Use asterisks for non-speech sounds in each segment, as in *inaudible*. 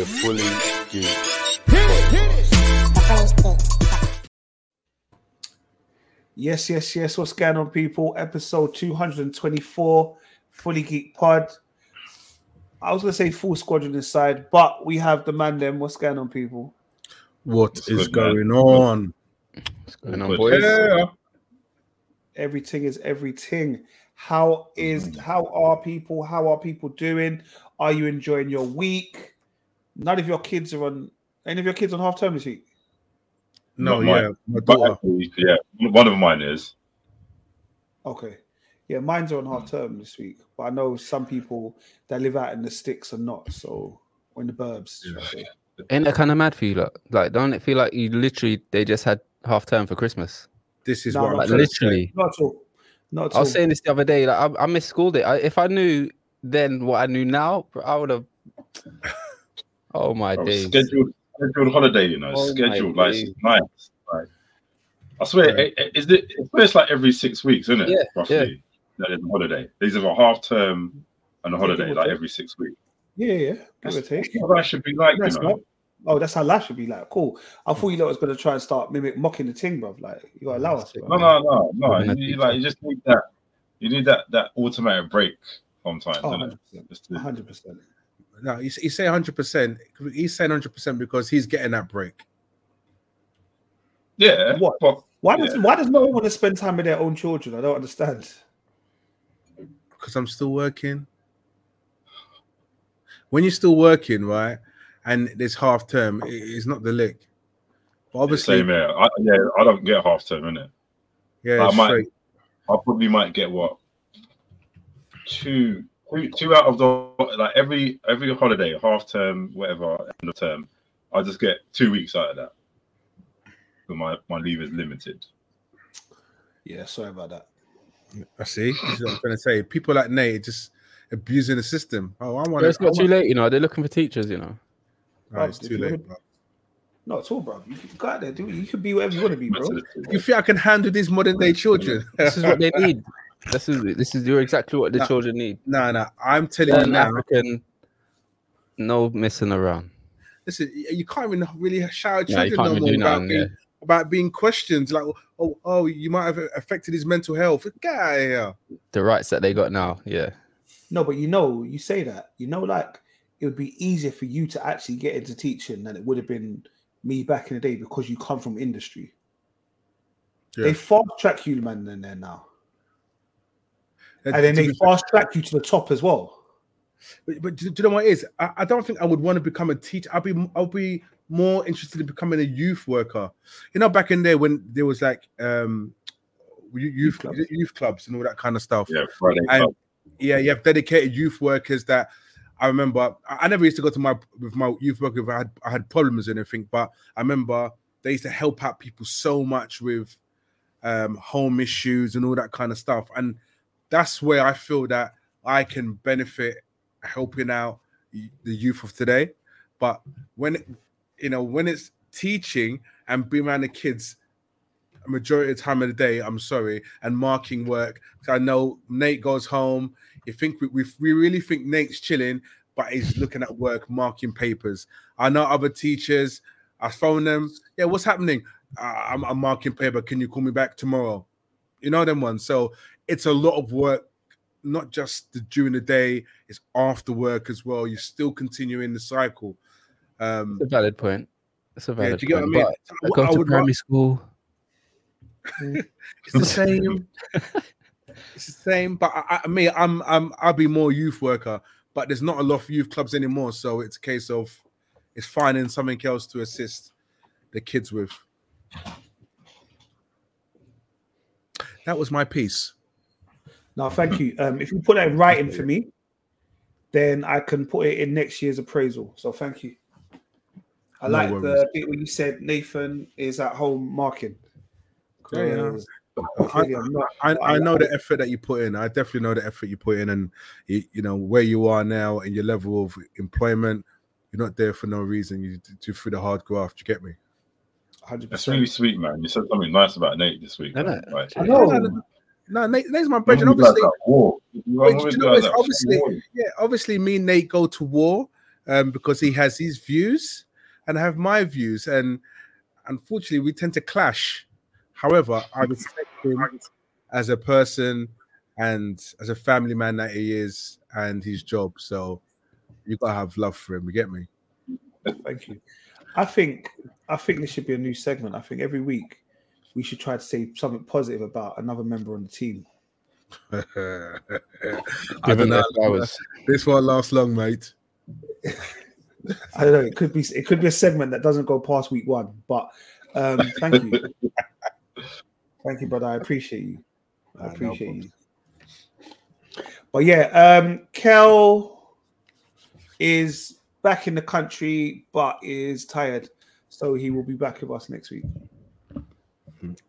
the Fully Geek. Yes, yes, yes. What's going on, people? Episode 224, Fully Geek Pod. I was gonna say full squadron inside, but we have the man them. What's going on, people? What It's is good, man. on? What's going on, boys? Yeah. Everything is everything. How is mm. how are people? How are people doing? Are you enjoying your week? None of your kids are on any of your kids on half term this week. No, Not yeah, my daughter. yeah, one of mine is. Okay. Yeah, mine's are on half term this week, but I know some people that live out in the sticks are not. So or in the burbs. should I say. Ain't that kind of mad for you? Like, like, don't it feel like you literally they just had half term for Christmas? This is No, what I'm like, trying to say. literally. Not at all. Not at I was all. saying this the other day. Like, I, I missed school day. I, if I knew then what I knew now, I would have. Oh my Bro, days! scheduled, scheduled holiday, you know, Oh scheduled like days. nice. Like, I swear, Yeah. it, it, is it, it's first like every six weeks, isn't it? Yeah, roughly. yeah. That there's a holiday. There's a half term and a holiday, give like every six weeks. yeah, yeah. That's, or take. that's what that should be like, That's you know. not- Oh, that's how life should be like. Cool. I thought you lot was gonna try and start mimic mocking the thing, bro. Like you gotta allow us. No, Bro. no, no, no. Having You, you, like you just need that. You need that that automatic break sometimes, Oh, innit? 100%. Just to- 100%. No, he's, he's saying 100. percent He's saying 100 percent because he's getting that break. yeah. What? But Why does why does no one want to spend time with their own children? I don't understand. because I'm still working. When you're still working, right, and there's half term, it- it's not the lick. But obviously, same here. I, yeah, I don't get half term, innit? yeah, I might- straight. I probably might get what two, two, two out of the like every every holiday, half term, whatever, end of term. I just get two weeks out of that. But my my leave is limited. Yeah, sorry about that. I see. This is what I'm trying to say. People like Nate just abusing the system. Oh, I want But it's not too late, you know. They're looking for teachers, you know. Right, it's too late. would- bro. Not at all, bro. You can go out there, do it. You can be whatever you want to be, bro. You think I can handle these modern day children? This is what they *laughs* need. This is this is you're exactly what the Nah. children need. no, no. I'm telling you An now. African, no messing around. Listen, you can't even really shout at children can't no more about nothing. being, Yeah. about being questioned. Like, oh, oh, you might have affected his mental health. Get out of here. The rights that they got now, yeah. No, but you know, you say that. You know, like it would be easier for you to actually get into teaching than it would have been me back in the day because you come from industry. Yeah. They fast track you, man, in there now. And And then they fast track you to the top as well. But, but do, do you know what it is? I, I don't think I would want to become a teacher. I'll be I'll be more interested in becoming a youth worker. You know, back in there when there was like um you- youth clubs. youth clubs and all that kind of stuff. Yeah, Friday. And- club. Yeah, you have dedicated youth workers that I remember. I, I never used to go to my with my youth worker if I had I had problems and everything, but I remember they used to help out people so much with um home issues and all that kind of stuff. And that's where I feel that I can benefit helping out the youth of today. But when you know when it's teaching and being around the kids a majority of the time of the day, I'm sorry, and marking work. I know Nate goes home. You think we, we, we really think Nate's chilling, but he's looking at work, marking papers. I know other teachers. I phone them. Yeah, what's happening? Uh, I'm, I'm marking paper. Can you call me back tomorrow? You know them ones. So it's a lot of work, not just the, during the day. It's after work as well. You're still continuing the cycle. Um, It's a valid point. It's a yeah, valid do you get what I point. mean? But I go to primary school. *laughs* It's the same. *laughs* it's the same. But I, I me, I'm I'm I'll be more youth worker. But there's not a lot of youth clubs anymore, so it's a case of it's finding something else to assist the kids with. That was my piece. Now, thank you. Um, if you put that in writing for me, then I can put it in next year's appraisal. So thank you. I No like worries. the bit where you said Nathan is at home marking. Yeah, yeah. 'Cause I'm. I, I know the effort that you put in. I definitely know the effort you put in, and you, you know where you are now and your level of employment. You're not there for no reason. You do through the hard graft. You get me? 100%. That's really sweet, man. You said something nice about Nate this week. Isn't man. I know. No, no, No, Nate, Nate's my brother. Normally Obviously, like war. You Wait, normally do you know like obviously- war. yeah, obviously, me and Nate go to war, um, because he has his views and I have my views, and unfortunately, we tend to clash. However, I respect him as a person and as a family man that he is, and his job. So you gotta have love for him. You get me? Thank you. I think I think this should be a new segment. I think every week we should try to say something positive about another member on the team. *laughs* I don't know. that was This won't last long, mate. *laughs* I don't know. It could be it could be a segment that doesn't go past week one. But um, thank you, *laughs* thank you, brother. I appreciate you. I no appreciate you. But yeah, um, Kel is back in the country, but is tired, so he will be back with us next week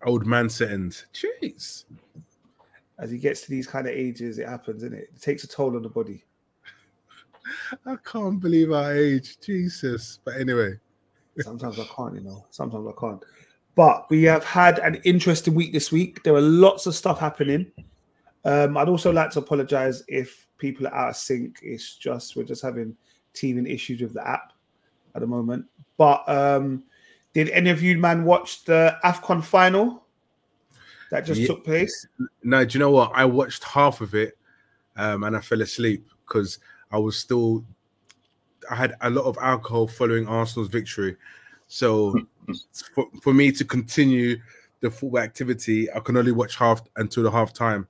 Old man settings. Jeez. as he gets to these kind of ages. It happens, is it? It takes a toll on the body. *laughs* I can't believe our age. Jesus. But anyway, Sometimes I can't, you know. Sometimes I can't. But we have had an interesting week this week. There are lots of stuff happening. Um, I'd also like to apologize if people are out of sync. It's just we're just having teething issues with the app at the moment. But um, did any of you man watch the AFCON final that just Ye- took place? no, do you know what? I watched half of it um, and I fell asleep because I was still, I had a lot of alcohol following Arsenal's victory. So *laughs* for, for me to continue the football activity, I can only watch half until the half time.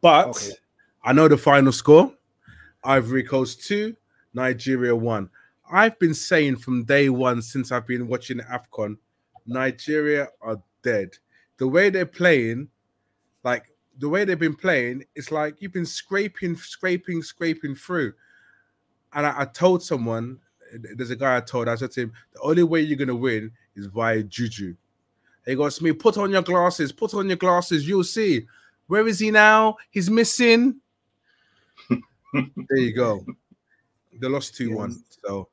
But Okay. I know the final score Ivory Coast 2, Nigeria 1. I've been saying from day one since I've been watching AFCON, Nigeria are dead. The way they're playing, like the way they've been playing, it's like you've been scraping, scraping, scraping through. And I, I told someone, there's a guy I told, I said to him, the only way you're gonna win is via juju. He goes to me, put on your glasses, put on your glasses, you'll see. Where is he now? He's missing. *laughs* there you go. They lost 2 1. So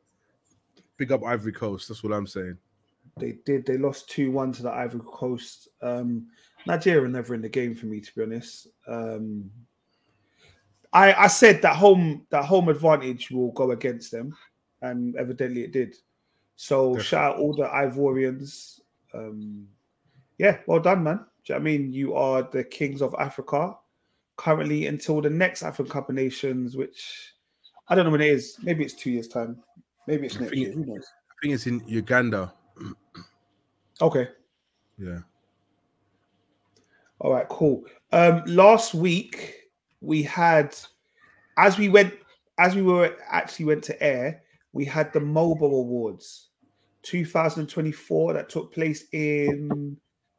big up Ivory Coast. That's what I'm saying. They did. They lost 2 1 to the Ivory Coast. Um, Nigeria never in the game for me, to be honest. Um, I, I said that home that home advantage will go against them, and evidently it did. So Definitely. shout out all the Ivorians. Um, yeah, well done, man. Do you know what I mean? You are the kings of Africa currently until the next African Cup of Nations, which I don't know when it is. Maybe it's two years' time. Maybe it's I next year. it- Who knows? I think it's in Uganda. *clears throat* Okay. Yeah. All right, cool. Um, last week we had, as we went, as we were actually went to air, we had the MOBO Awards 2024 that took place in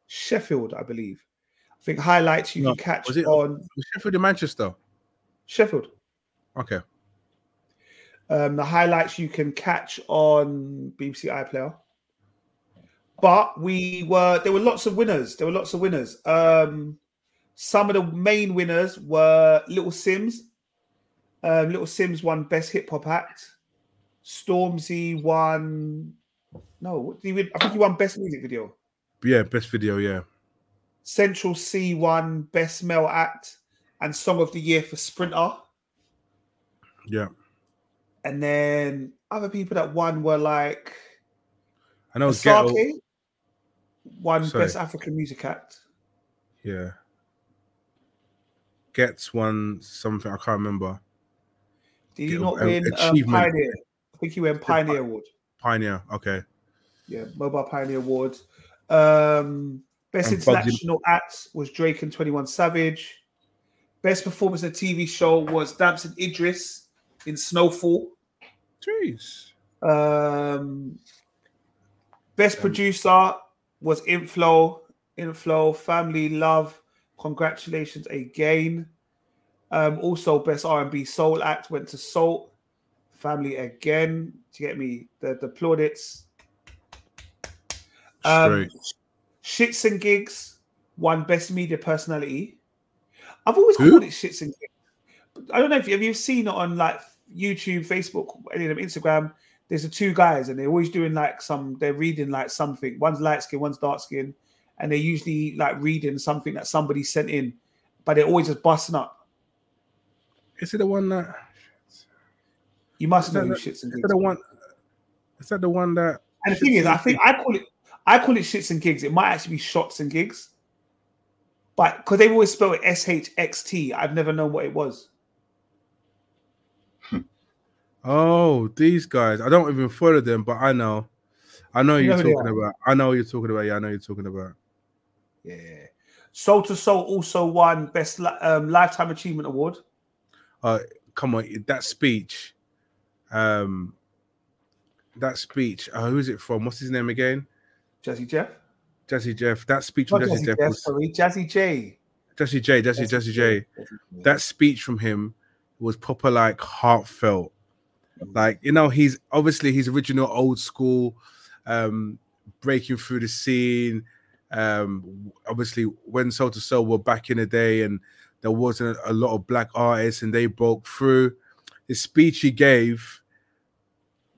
Sheffield, I believe. I think highlights you No, can catch was it- on Was Sheffield in Manchester? Sheffield. Okay. Um, the highlights you can catch on BBC iPlayer. But we were there were lots of winners. There were lots of winners. Um, some of the main winners were Little Simz. Um, Little Simz won Best Hip Hop Act. Stormzy won. No, what did he win? I think he won Best Music Video. Yeah, best video, yeah. Central Cee won Best Male Act and Song of the Year for Sprinter. Yeah. And then other people that won were like I know Ghetto. Won Sorry. Best African Music Act. Yeah. Ghetts one something I can't remember. Did he not uh, win achievement. Pioneer? I think he won Pioneer Award. Pioneer. Okay. Yeah, MOBO Pioneer Award. Um, Best And Bugzy- International Act was Drake and 21 Savage. Best Performance in a TV Show was Damson Idris in Snowfall. Jeez. Um, best Um, producer was Inflo, Inflo, Family Love. Congratulations again. Um, also, best R&B Soul Act went to Sault. Family again. Do you get me? The the plaudits. Um, Shits and Gigs won Best Media Personality. I've always Who? called it Shits and Gigs. I don't know if you have you seen it on like YouTube, Facebook, any of them, Instagram. There's the two guys, and they're always doing like some. They're reading like something. One's light skin, one's dark skin, and they're usually like reading something that somebody sent in, but they're always just busting up. Is it the one that You must know who the- shits and gigs. Is that the one? Is that the one that? And the thing is, I think I call it I call it shits and gigs. It might actually be shots and gigs. But because they've always spell it S H X T, I've never known what it was. Oh, these guys. I don't even follow them, but I know. I know You you're talking about. I know you're talking about. Yeah, I know you're talking about. Yeah. Soul II Soul also won Best um, Lifetime Achievement Award. Uh, come on, that speech. Um, that speech. Uh, who is it from? What's his name again? Jazzy Jeff. Jesse Jeff. That speech Not from Jazzy Jesse Jeff, Jeff was sorry, Jazzy J. Jesse J. Jesse Jesse J. That speech from him was proper like heartfelt. Like you know, he's obviously he's original old school, um, breaking through the scene. Um, obviously when Soul II Soul were back in the day, and there wasn't a lot of black artists, and they broke through. The speech he gave,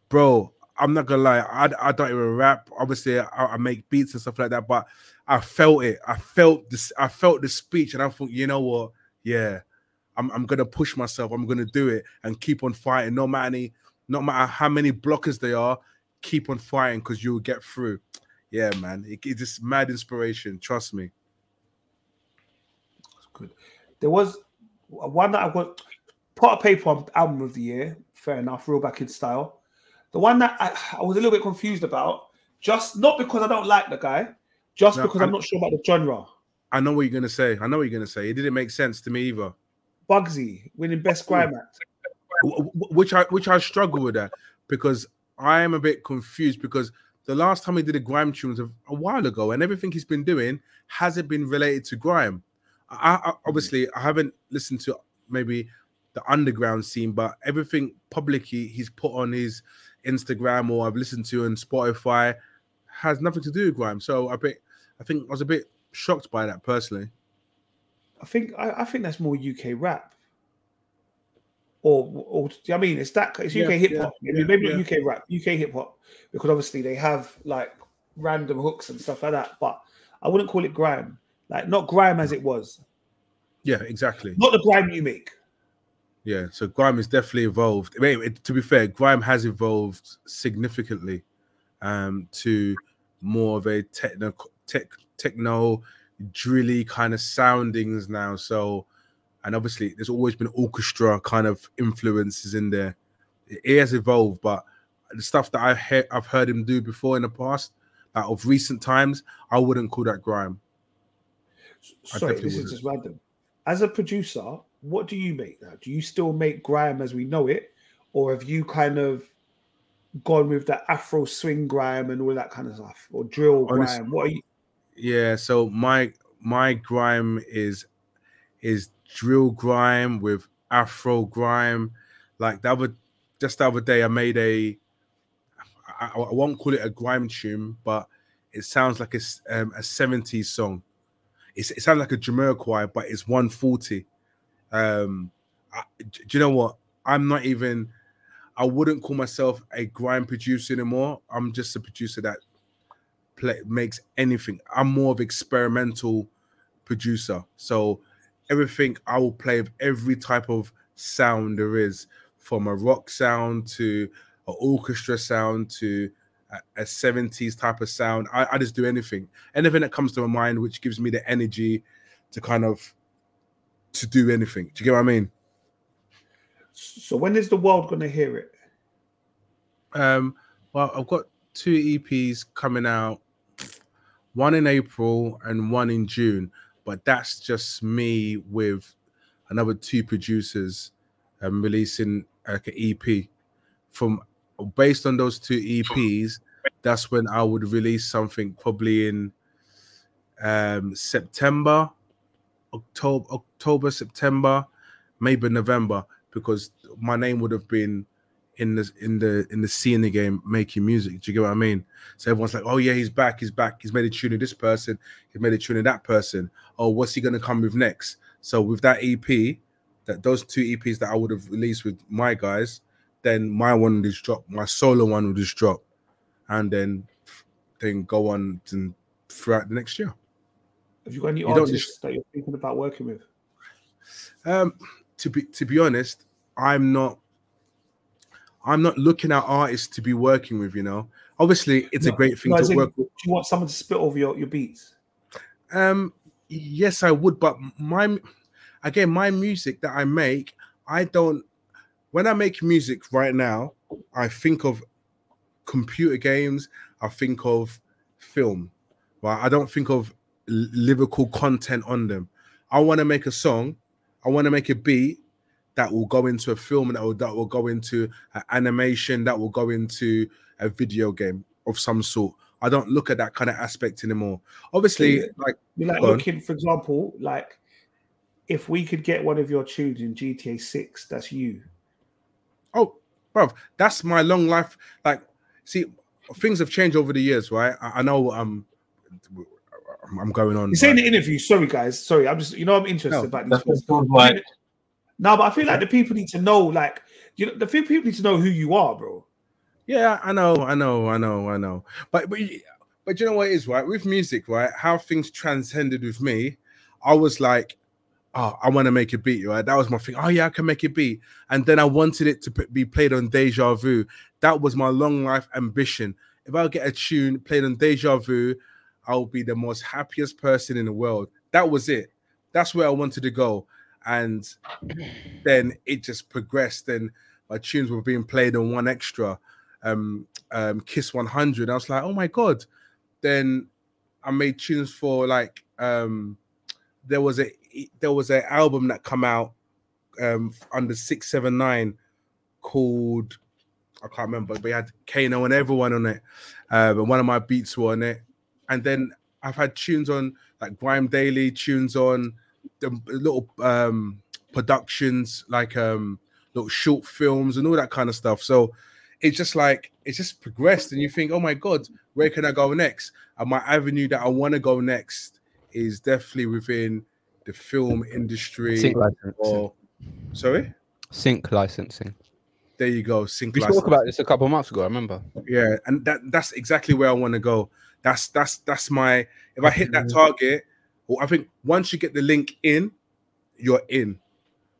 bro. I'm not gonna lie, I, I don't even rap. Obviously, I, I make beats and stuff like that, but I felt it. I felt this. I felt the speech, and I thought, you know what? Yeah, I'm, I'm gonna push myself. I'm gonna do it and keep on fighting. No matter any, no matter how many blockers they are, keep on fighting because you'll get through. Yeah, man, it, it's just mad inspiration. Trust me. Good. There was one that I got Potter Payper on album of the year. Fair enough, real back in style. The one that I, I was a little bit confused about, just not because I don't like the guy, just No, because I'm- I'm not sure about the genre. I know what you're gonna say. I know what you're gonna say. It didn't make sense to me either. Bugzy winning best grime act. Wh- wh- which I which I struggle with that because I am a bit confused because the last time he did a grime tune was a, a while ago, and everything he's been doing hasn't been related to grime. I, I hmm. obviously I haven't listened to maybe the underground scene, but everything publicly he's put on his Instagram or I've listened to on Spotify has nothing to do with grime. So I bit I think I was a bit shocked by that personally. I think I, I think that's more UK rap. Or, or I mean it's that it's UK Yeah, hip hop. yeah, maybe maybe yeah. not UK rap, UK hip hop, because obviously they have like random hooks and stuff like that. But I wouldn't call it grime, like not grime as it was, Yeah, exactly. not the grime you make. Yeah, so grime has definitely evolved. I mean, to be fair, grime has evolved significantly um, to more of a techno, tech, techno, drilly kind of soundings now. So, and obviously, there's always been orchestra kind of influences in there. It, has evolved, but the stuff that I've heard, I've heard him do before in the past, like of recent times, I wouldn't call that grime. Sorry, this is wouldn't. just random. As a producer, what do you make now? Do you still make grime as we know it, or have you kind of gone with the Afro swing grime and all that kind of stuff, or drill Honest- grime? What are you? Yeah, so my my grime is is drill grime with afro grime. Like the other just the other day, I made a I, I won't call it a grime tune, but it sounds like it's um, a 70s song. It's, it sounds like a Jamiroquai, but it's 140. Um, I, do you know what? I'm not even. I wouldn't call myself a grime producer anymore. I'm just a producer that play makes anything. I'm more of experimental producer. So everything I will play with every type of sound there is, from a rock sound to an orchestra sound to a, a 70s type of sound. I, I just do anything. Anything that comes to my mind which gives me the energy to kind of to do anything. Do you get what I mean? So when is the world going to hear it? Um, well, I've got two EPs coming out, one in April and one in June, but that's just me with another two producers um, releasing like an EP. From based on those two EPs, that's when I would release something probably in um, September, October, October, September, maybe November, because my name would have been in the in the in the scene again making music. Do you get what I mean? So everyone's like, "Oh yeah, he's back. He's back. He's made a tune of this person. He's made a tune of that person. Oh, what's he gonna come with next?" So with that EP, that those two EPs that I would have released with my guys, then my one would just drop. My solo one would just drop, and then then go on and throughout the next year. Have you got any You artists just- that you're thinking about working with? Um, to be to be honest, I'm not. I'm not looking at artists to be working with. You know, obviously it's a great thing no, to in, work with. Do you want someone to spit over your, your beats? Um, yes, I would, but my again, my music that I make, I don't. When I make music right now, I think of computer games. I think of film. Right, I don't think of lyrical content on them. I want to make a song. I want to make a beat that will go into a film that will, that will go into an animation that will go into a video game of some sort. I don't look at that kind of aspect anymore. Obviously, Yeah. like You like Go on. looking, for example, like if we could get one of your tunes in GTA 6, that's you. Oh, bruv, that's my long life. Like, see, things have changed over the years, right? I, I know um I'm going on. You say in right? the interview, sorry guys, sorry, I'm just you know I'm interested No, about these That's things. what like No, but I feel like the people need to know, like you know, the few people need to know who you are, bro. Yeah, I know, I know, I know, I know. But but but you know what it is, right? With music, right? How things transcended with me, I was like, oh, I want to make a beat, right? That was my thing. Oh yeah, I can make a beat, and then I wanted it to be played on Deja Vu. That was my long life ambition. If I get a tune played on Deja Vu, I'll be the most happiest person in the world. That was it. That's where I wanted to go, and then it just progressed. And my tunes were being played on 1Xtra um um kiss 100 i was like oh my god then i made tunes for like um there was a there was an album that come out um under 679 called i can't remember but we had kano and everyone on it uh, but one of my beats were on it and then i've had tunes on like GRM Daily tunes on the little um productions like um little short films and all that kind of stuff so it's just like it's just progressed and you think oh my god where can i go next and my avenue that i want to go next is definitely within the film industry Sync licensing. or sorry Sync licensing. there you go sync We spoke about this a couple of months ago. I remember. yeah and that that's exactly where i want to go that's that's that's my if i hit that target well, i think once you get the link in you're in.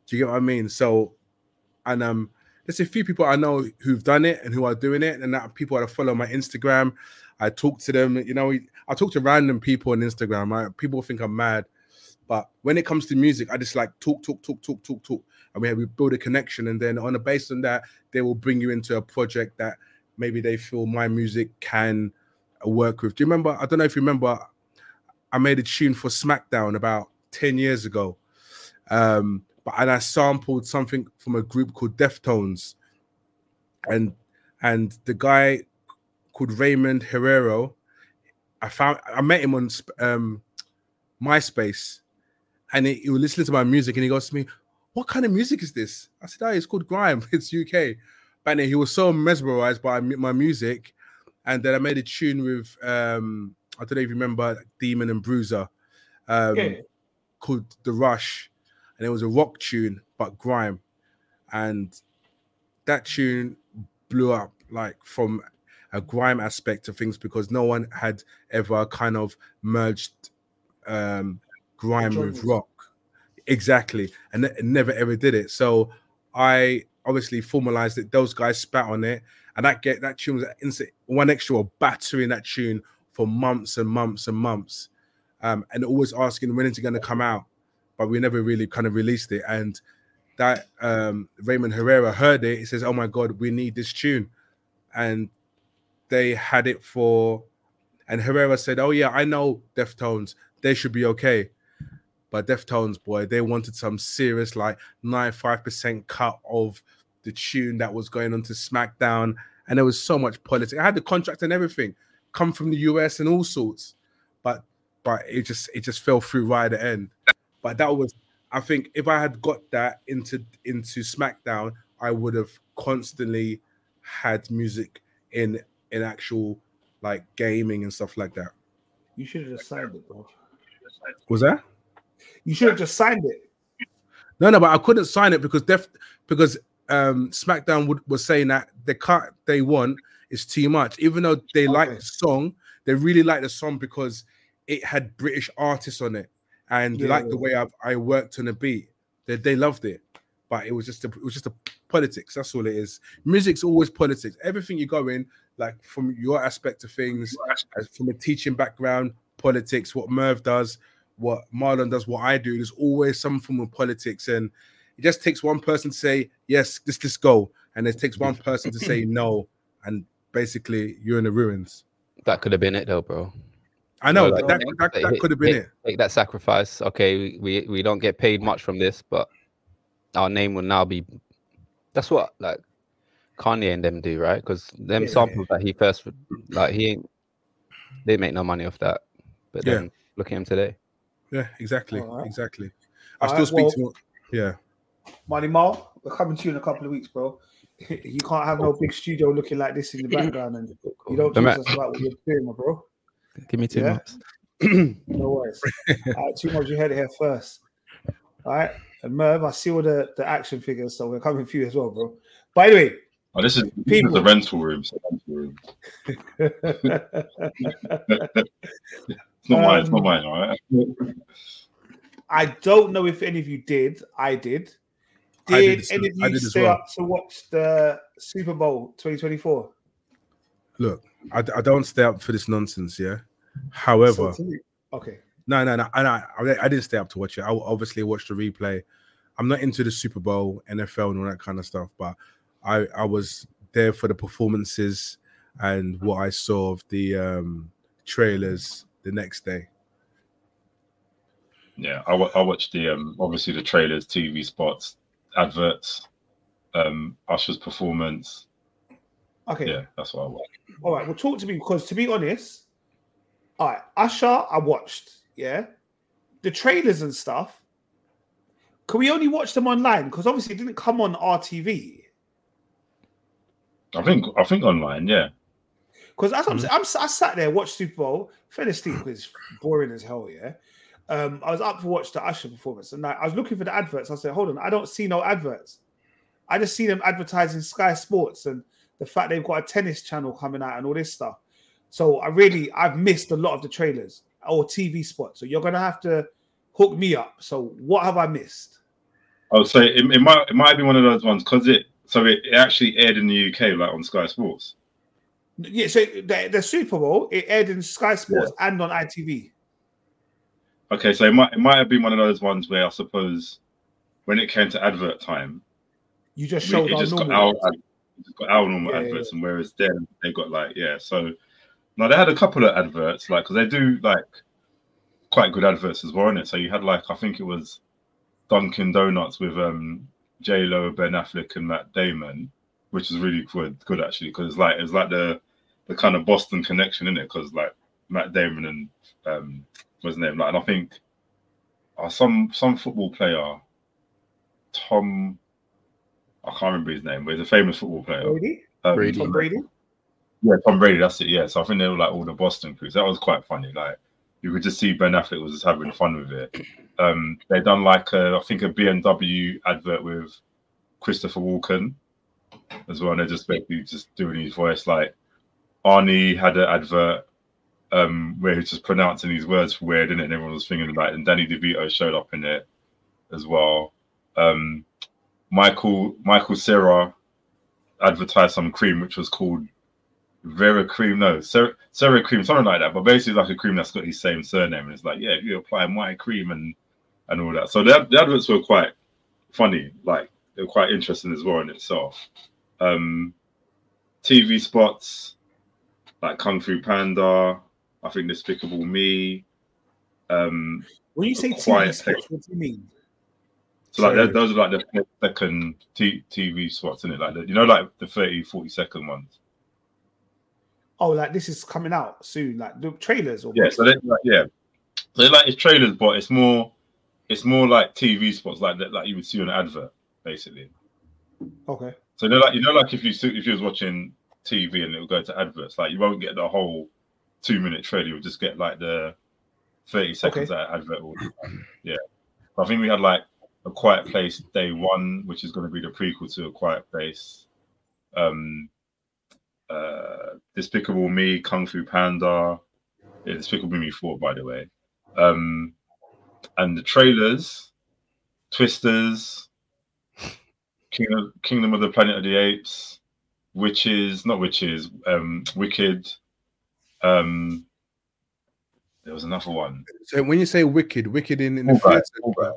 Do you get what i mean? So and um there's a few people i know who've done it and who are doing it and that people that follow my instagram. I talk to them you know i talk to random people on instagram people think i'm mad. But when it comes to music i just like talk talk talk talk talk talk. And we, we build a connection and then on the basis on that they will bring you into a project that maybe they feel my music can work with. Do you remember i don't know if you remember i made a tune for smackdown about 10 years ago. Um but and i sampled something from a group called deftones. And and the guy called raymond herrera i found i met him on um myspace and he, he was listening to my music and he goes to me what kind of music is this? I said oh it's called grime *laughs* it's uk but he was so mesmerized by my music and then i made a tune with um i don't know if you remember demon and bruza um Yeah. called the rush and it was a rock tune but grime. And that tune blew up like from a grime aspect of things because no one had ever kind of merged um grime with rock. Exactly. And it never ever did it. So i obviously formalized it. Those guys spat on it. And that get that tune was instant 1Xtra battering that tune for months and months and months. Um and always asking when is it going to come out but we never really kind of released it. And that um raymond herrera heard it he says oh my god we need this tune. And they had it for and herrera said oh yeah i know deftones they should be okay. But deftones boy they wanted some serious like 95% cut of the tune that was going on to smackdown. And there was so much politics. I had the contract and everything come from the us and all sorts but but it just it just fell through right at the end but that was i think if i had got that into into smackdown i would have constantly had music in in actual like gaming and stuff like that You should have just signed it, bro. was that You should have just signed it. No, no, but I couldn't sign it because def because um SmackDown would, was saying that the cut they want is too much. Even though they like the song, they really like the song because it had British artists on it and they Yeah, like the way I, I worked on the beat. They, they loved it. but it was just a, it was just a politics. That's all it is. Music's always politics. Everything you go in, like from your aspect of things, as from a teaching background, politics. What Merv does, what Marlon does, what I do. There's always some form of politics, and it just takes one person to say yes, this this go, and it takes one person to say *clears throat* no, and basically you're in the ruins. That could have been it though, bro. I know Well, that, like, that, that, could have been take, it. Take that sacrifice. Okay, we, we we don't get paid much from this, but our name will now be. That's what like Kanye and them do, right? Because them Yeah. samples that he first like he ain't. They make no money off that, but Yeah. then look at him today. Yeah, exactly, All right. exactly. I All still right, speak well- to yeah. Money Mal, we're coming to you in a couple of weeks, bro. You can't have no big studio looking like this in the background, and you don't The talk ma- to us about what you're doing, my bro. Give me two Yeah. months. *clears throat* No worries. All right, two months you heard it here first. All right, and Merv, I see all the, the action figures, so we're coming for you as well, bro. But anyway, Oh, this is, this is People- the rental room. so rental room. It's not mine. It's not Um, mine. All right. I don't know if any of you did. I did. I Did, did any of you stay well. up to watch the Super Bowl 2024? Look, I, I don't stay up for this nonsense. Yeah. However, So okay. no, no, no, and I, I, I didn't stay up to watch it. I obviously watched the replay. I'm not into the Super Bowl, NFL, and all that kind of stuff, but I, I was there for the performances and what I saw of the um, trailers the next day. Yeah, I, I watched the um, obviously the trailers, TV spots, adverts, um, Usher's performance. Okay. Yeah, that's what I watched. All right. Well, talk to me because to be honest, all right, Usher, I watched. Yeah, the trailers and stuff. Can we only watch them online? Because obviously it didn't come on RTV. I think I think online. Yeah, Because I'm, I'm, I sat there, watched Super Bowl, fell asleep because it's boring as hell. Yeah. Um, I was up to watch the Usher performance, and I, I was looking for the adverts. I said, "Hold on, I don't see no adverts. I just see them advertising Sky Sports and the fact they've got a tennis channel coming out and all this stuff." So I really, I've missed a lot of the trailers or TV spots. So you're gonna have to hook me up. So what have I missed? Would say it, it might it might be one of those ones because it so it, it actually aired in the UK like on Sky Sports. Yeah, so the, the Super Bowl it aired in Sky Sports and on ITV. Okay, so it might it might have been one of those ones where I suppose when it came to advert time, You just we- showed it our just got normal. our, just got our normal Yeah, yeah, adverts, and whereas then they got like yeah. So now they had a couple of adverts like because they do like quite good adverts as well in it. So you had like I think it was Dunkin' Donuts with um J Lo, Ben Affleck, and Matt Damon, which is really good, good actually because it's like it's like the the kind of Boston connection in it because like Matt Damon and um what's his name like and I think uh, some some football player Tom I can't remember his name, but he's a famous football player. Brady, Um, Brady. Tom Brady. yeah, Tom Brady, that's it. Yeah, so I think they were like all the Boston crews. That was quite funny. Like you could just see Ben Affleck was just having fun with it. Um, they done like a, I think a BMW advert with Christopher Walken as well, and they're just basically just doing his voice. Like Arnie had an advert um, where he's just pronouncing these words weird, and everyone was thinking like, and Danny DeVito showed up in it as well. Um, Michael Michael Cera advertised some cream which was called Vera Cream, no, Sarah Cream, something like that. But basically, like a cream that's got his same surname, and it's like, yeah, if you apply my cream and and all that. So the, the adverts were quite funny, like they were quite interesting as well in itself. Um, TV spots like Kung Fu Panda, I think Despicable Me. Um, When you say Quiet TV spots, what do you mean? so like Sorry. those are like the second t- TV spots in it, like the, you know, like the 30, 40 second ones. Oh, like this is coming out soon, like the trailers or Yeah, so they like yeah, so they like it's trailers, but it's more it's more like TV spots like that, like you would see on an advert, basically. okay. So they're like you know, like if you if you was watching TV and it would go to adverts, like you won't get the whole two minute trailer, you'll just get like the thirty seconds Okay. advert. All the time. Yeah, I think we had like a Quiet Place Day One, which is going to be the prequel to a Quiet Place. Um, uh, Despicable Me, Kung Fu Panda, yeah, Despicable Me Four, by the way. Um, and the trailers, Twisters, Kingdom, Kingdom of the Planet of the Apes, Witches, not Witches, um, Wicked. Um, there was another one. So when you say wicked, wicked in, in the Fall theatre,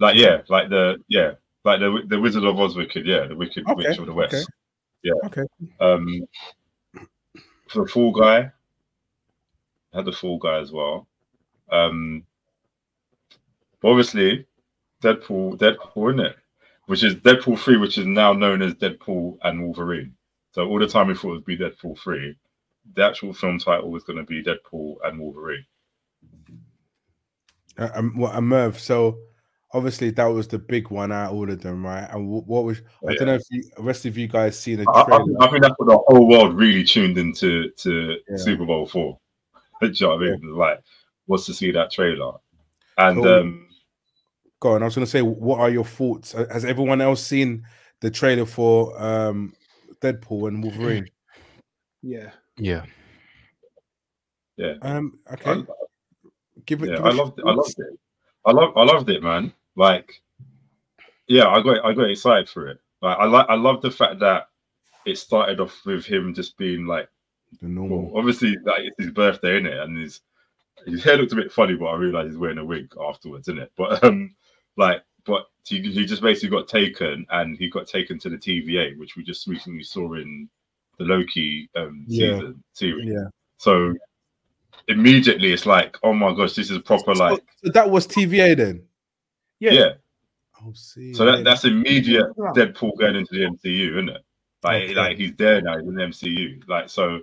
Like yeah, like the yeah, like the the Wizard of Oz Wicked, yeah, the Wicked Okay, Witch of the West. okay. Yeah. Okay. Um, for the Fall Guy, I had the Fall Guy as well. Um, obviously, Deadpool, Deadpool, isn't it? Which is Deadpool three, which is now known as Deadpool and Wolverine. So all the time we thought it would be Deadpool three, the actual film title was going to be Deadpool and Wolverine. Uh, um, well, and Merv, so obviously that was the big one out of all of them, right? And wh- what was I Yeah. don't know if you, the rest of you guys seen a I, I, trailer. think- I think that's what the whole world really tuned into to Yeah. Super Bowl four. *laughs* Do you know what I mean? Like, was to see that trailer, and So- um, Go on. I was going to say, what are your thoughts? Uh, Has everyone else seen the trailer for um, Deadpool and Wolverine? Yeah. Yeah. yeah, Um, I, okay, give it. yeah, give I us loved it. I loved it. I love, I loved it, man. Like, yeah, I got, I got excited for it. Like, I like, I love the fact that it started off with him just being like, the well, normal. obviously, like it's his birthday, in it, and his his hair looked a bit funny, but I realized he's wearing a wig afterwards, isn't it? But um, like, but he, he just basically got taken, and he got taken to the TVA, which we just recently saw in the Loki um Yeah. season series. Yeah. So immediately, it's like, oh my gosh, this is proper, So, like, so that was TVA then. Yeah. yeah. Oh, see. So that, that's immediate Yeah. Deadpool going into the MCU, isn't it? Like, Okay. like he's there now, he's in the MCU. Like so,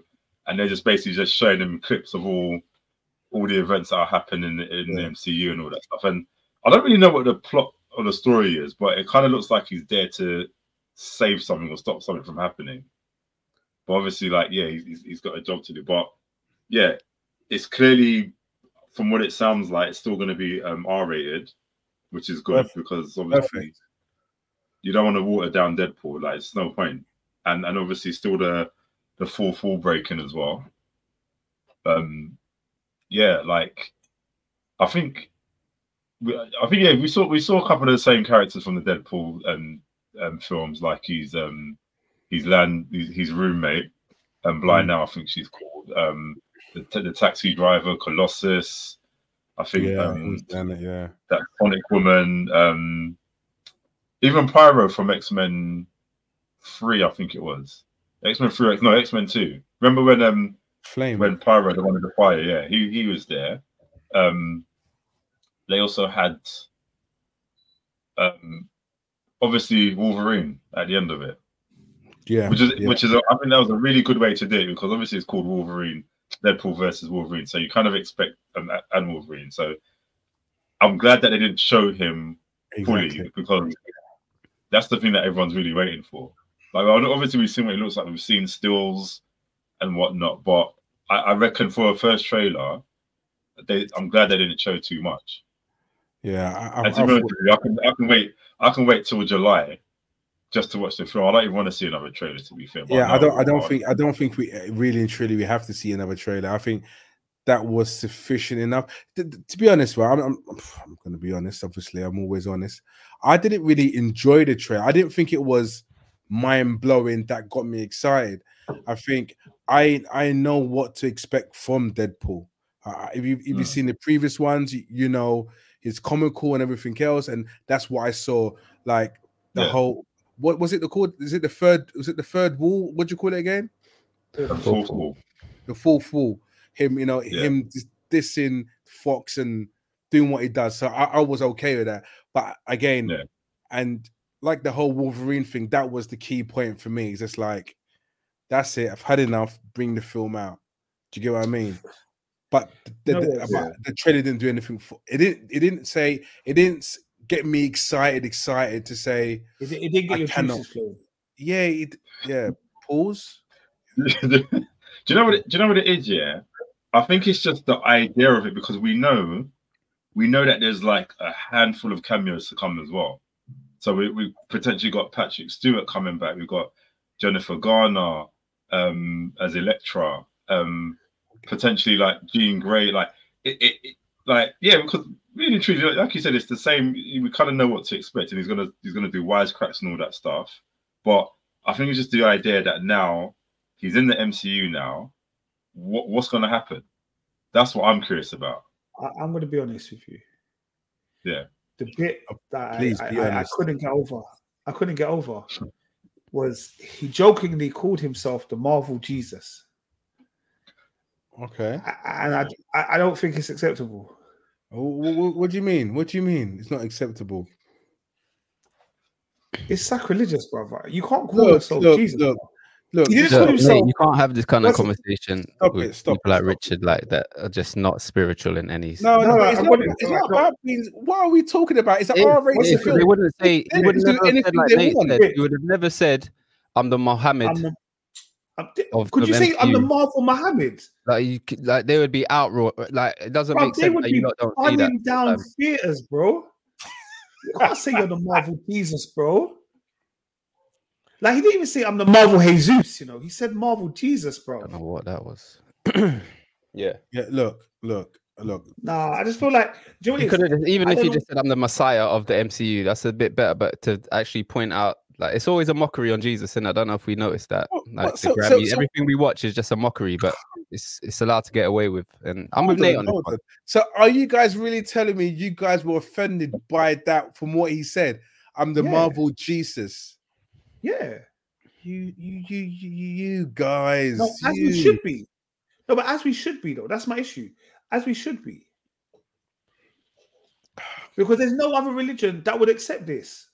and they're just basically just showing them clips of all all the events that are happening in, in the MCU and all that stuff. And I don't really know what the plot of the story is, but it kind of looks like he's there to save something or stop something from happening. But obviously, like, yeah, he's, he's- got a job to do. But yeah, it's clearly, from what it sounds like, it's still going to be um, R rated, which is good Perfect. because obviously Perfect. you don't want to water down Deadpool. Like, it's no point. And and obviously, still the the full full breaking as well. Um, yeah, like I think, we, I think yeah, we saw we saw a couple of the same characters from the Deadpool um, um films. Like he's um he's land his, his roommate, and blind Mm. now. I think she's called um the, the taxi driver Colossus. I think Yeah, um, it, yeah. that Sonic Woman, um, even Pyro from X Men Three, I think it was X Men Three, no X Men Two. Remember when um Flame. when Pyro, the one with the fire, yeah, he he was there. Um, they also had um obviously Wolverine at the end of it, yeah, which is yeah. which is a, I think that was a really good way to do it because obviously it's called Wolverine, Deadpool versus Wolverine, so you kind of expect um, and Wolverine. So I'm glad that they didn't show him fully exactly. because that's the thing that everyone's really waiting for. Like obviously we've seen what it looks like, we've seen stills and whatnot, but I, I reckon for a first trailer, they I'm glad they didn't show too much. Yeah, I, I, I be honest thought- with you, I can I can wait I can wait till July just to watch the film. I don't even want to see another trailer to be fair. yeah, I know don't. I don't think. I don't think we really and truly we have to see another trailer. I think that was sufficient enough. To, to be honest, well, I'm, I'm, I'm going to be honest. Obviously, I'm always honest. I didn't really enjoy the trailer. I didn't think it was mind blowing. That got me excited. I think I I know what to expect from Deadpool. Uh, if you if you've seen the previous ones, you, you know it's comical and everything else, and that's what I saw. Like the Yeah. whole what was it the called? Is it the third? Was it the third wall? What do you call it again? the fourth wall. The fourth wall. Him, you know, Yeah. him dis- dissing Fox and doing what he does. So I, I was okay with that. But again, Yeah. and like the whole Wolverine thing, that was the key point for me. It's just like, that's it. I've had enough. Bring the film out. Do you get what I mean? But the, No, the, it's- but the trailer didn't do anything for it. Didn't it? Didn't say it. Didn't s- get me excited. Excited to say, It, it didn't I your cannot. juices flowing. yeah, it, yeah. Pause. *laughs* do you know what? It, do you know what it is? Yeah, I think it's just the idea of it because we know, we know that there's like a handful of cameos to come as well. So we we potentially got Patrick Stewart coming back. We've got Jennifer Garner um, as Elektra. Um, potentially like Jean Grey. Like it, it, it, like yeah, because really truly, like you said, it's the same. We kind of know what to expect, and he's gonna he's gonna do wisecracks and all that stuff. But I think it's just the idea that now he's in the MCU now. What what's gonna happen? That's what I'm curious about. I, I'm going to be honest with you. Yeah. The bit that I, Please I, I, I couldn't get over, I couldn't get over, was he jokingly called himself the Marvel Jesus, Okay. And I, I, I don't think it's acceptable. What, what do you mean? What do you mean? It's not acceptable. It's sacrilegious, brother. You can't call Look, yourself look, Jesus. look. Look, He didn't this- call Look, himself- mate, you can't have this kind of Listen, conversation stop with it, stop people it, like stop it. Richard, like that, are just not spiritual in any. no, no, No, but it's not, it's not about being. What are we talking about? It's an If- R-rated film. they wouldn't say, They would can do never said anything like they Nate want. said. He would have never said, "I'm the Mohammed." I'm the, I'm, Of could you say I'm the Marvel Muhammad? Like you, like they would be outright. Like it doesn't Bro, make they sense would that you be lot don't see that. Running down um, theaters, bro. You can't say you're the Marvel *laughs* Jesus, bro. Like he didn't even say I'm the Marvel Jesus, you know. He said Marvel Jesus, bro. I don't know what that was. *clears throat* yeah, Yeah, look, look, look. Nah, I just feel like do you know you what could it is? have even I if you don't- just said I'm the Messiah of the MCU, that's a bit better. But to actually point out, like it's always a mockery on Jesus, and I don't know if we noticed that. Oh, like well, the so- so- so- everything we watch is just a mockery, but it's it's allowed to get away with. And I'm with Nate on, on this one. So, are you guys really telling me you guys were offended by that from what he said? I'm the Yeah. Marvel Jesus. Yeah. You, you, you, you, you guys. No, as we should be. No, but as we should be, though. That's my issue. As we should be. Because there's no other religion that would accept this.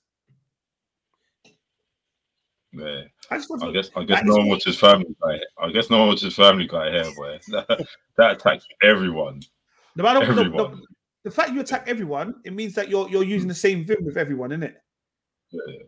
Yeah. I just I guess I guess no one watches Family Guy. I guess no one watches Family Guy here, boy. *laughs* That, that attacks everyone. no, don't, no, no, the fact you attack everyone, it means that you're you're using the same vim with everyone, isn't it? Yeah.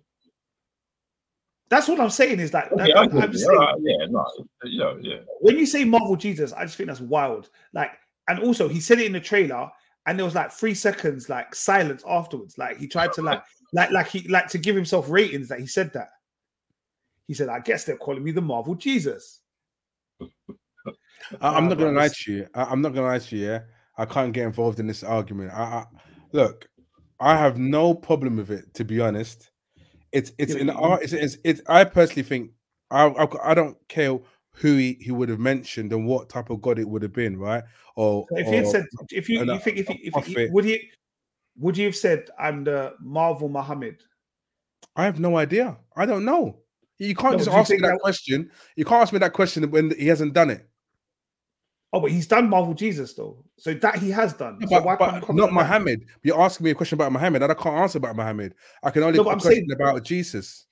That's what I'm saying. Is that, Okay, that- I I'm, I'm saying, yeah, no, know, yeah. when you say Marvel Jesus, I just think that's wild. Like, and also he said it in the trailer, and there was like three seconds like silence afterwards. Like he tried to like like like he like to give himself ratings that he said that. He said, "I guess they're calling me the Marvel Jesus." I, I'm not gonna lie to you. I, I'm not gonna lie to you. Yeah, I can't get involved in this argument. I, I look, I have no problem with it. To be honest, it's it's Yeah, an art. It's, it's it's. I personally think I I, I don't care who he, he would have mentioned and what type of god it would have been, right? Or, So if he had said, if you, you a- think if, he, if he, would he would you have said, "I'm the Marvel Muhammad"? I have no idea. I don't know. You can't No, just ask me that, that- question. You can't ask me that question when he hasn't done it. Oh, but he's done Marvel Jesus though, so that he has done. So But, but not that? Muhammad. You're asking me a question about Muhammad, and I can't answer about Muhammad. I can only No, no, but a I'm question saying- about Jesus.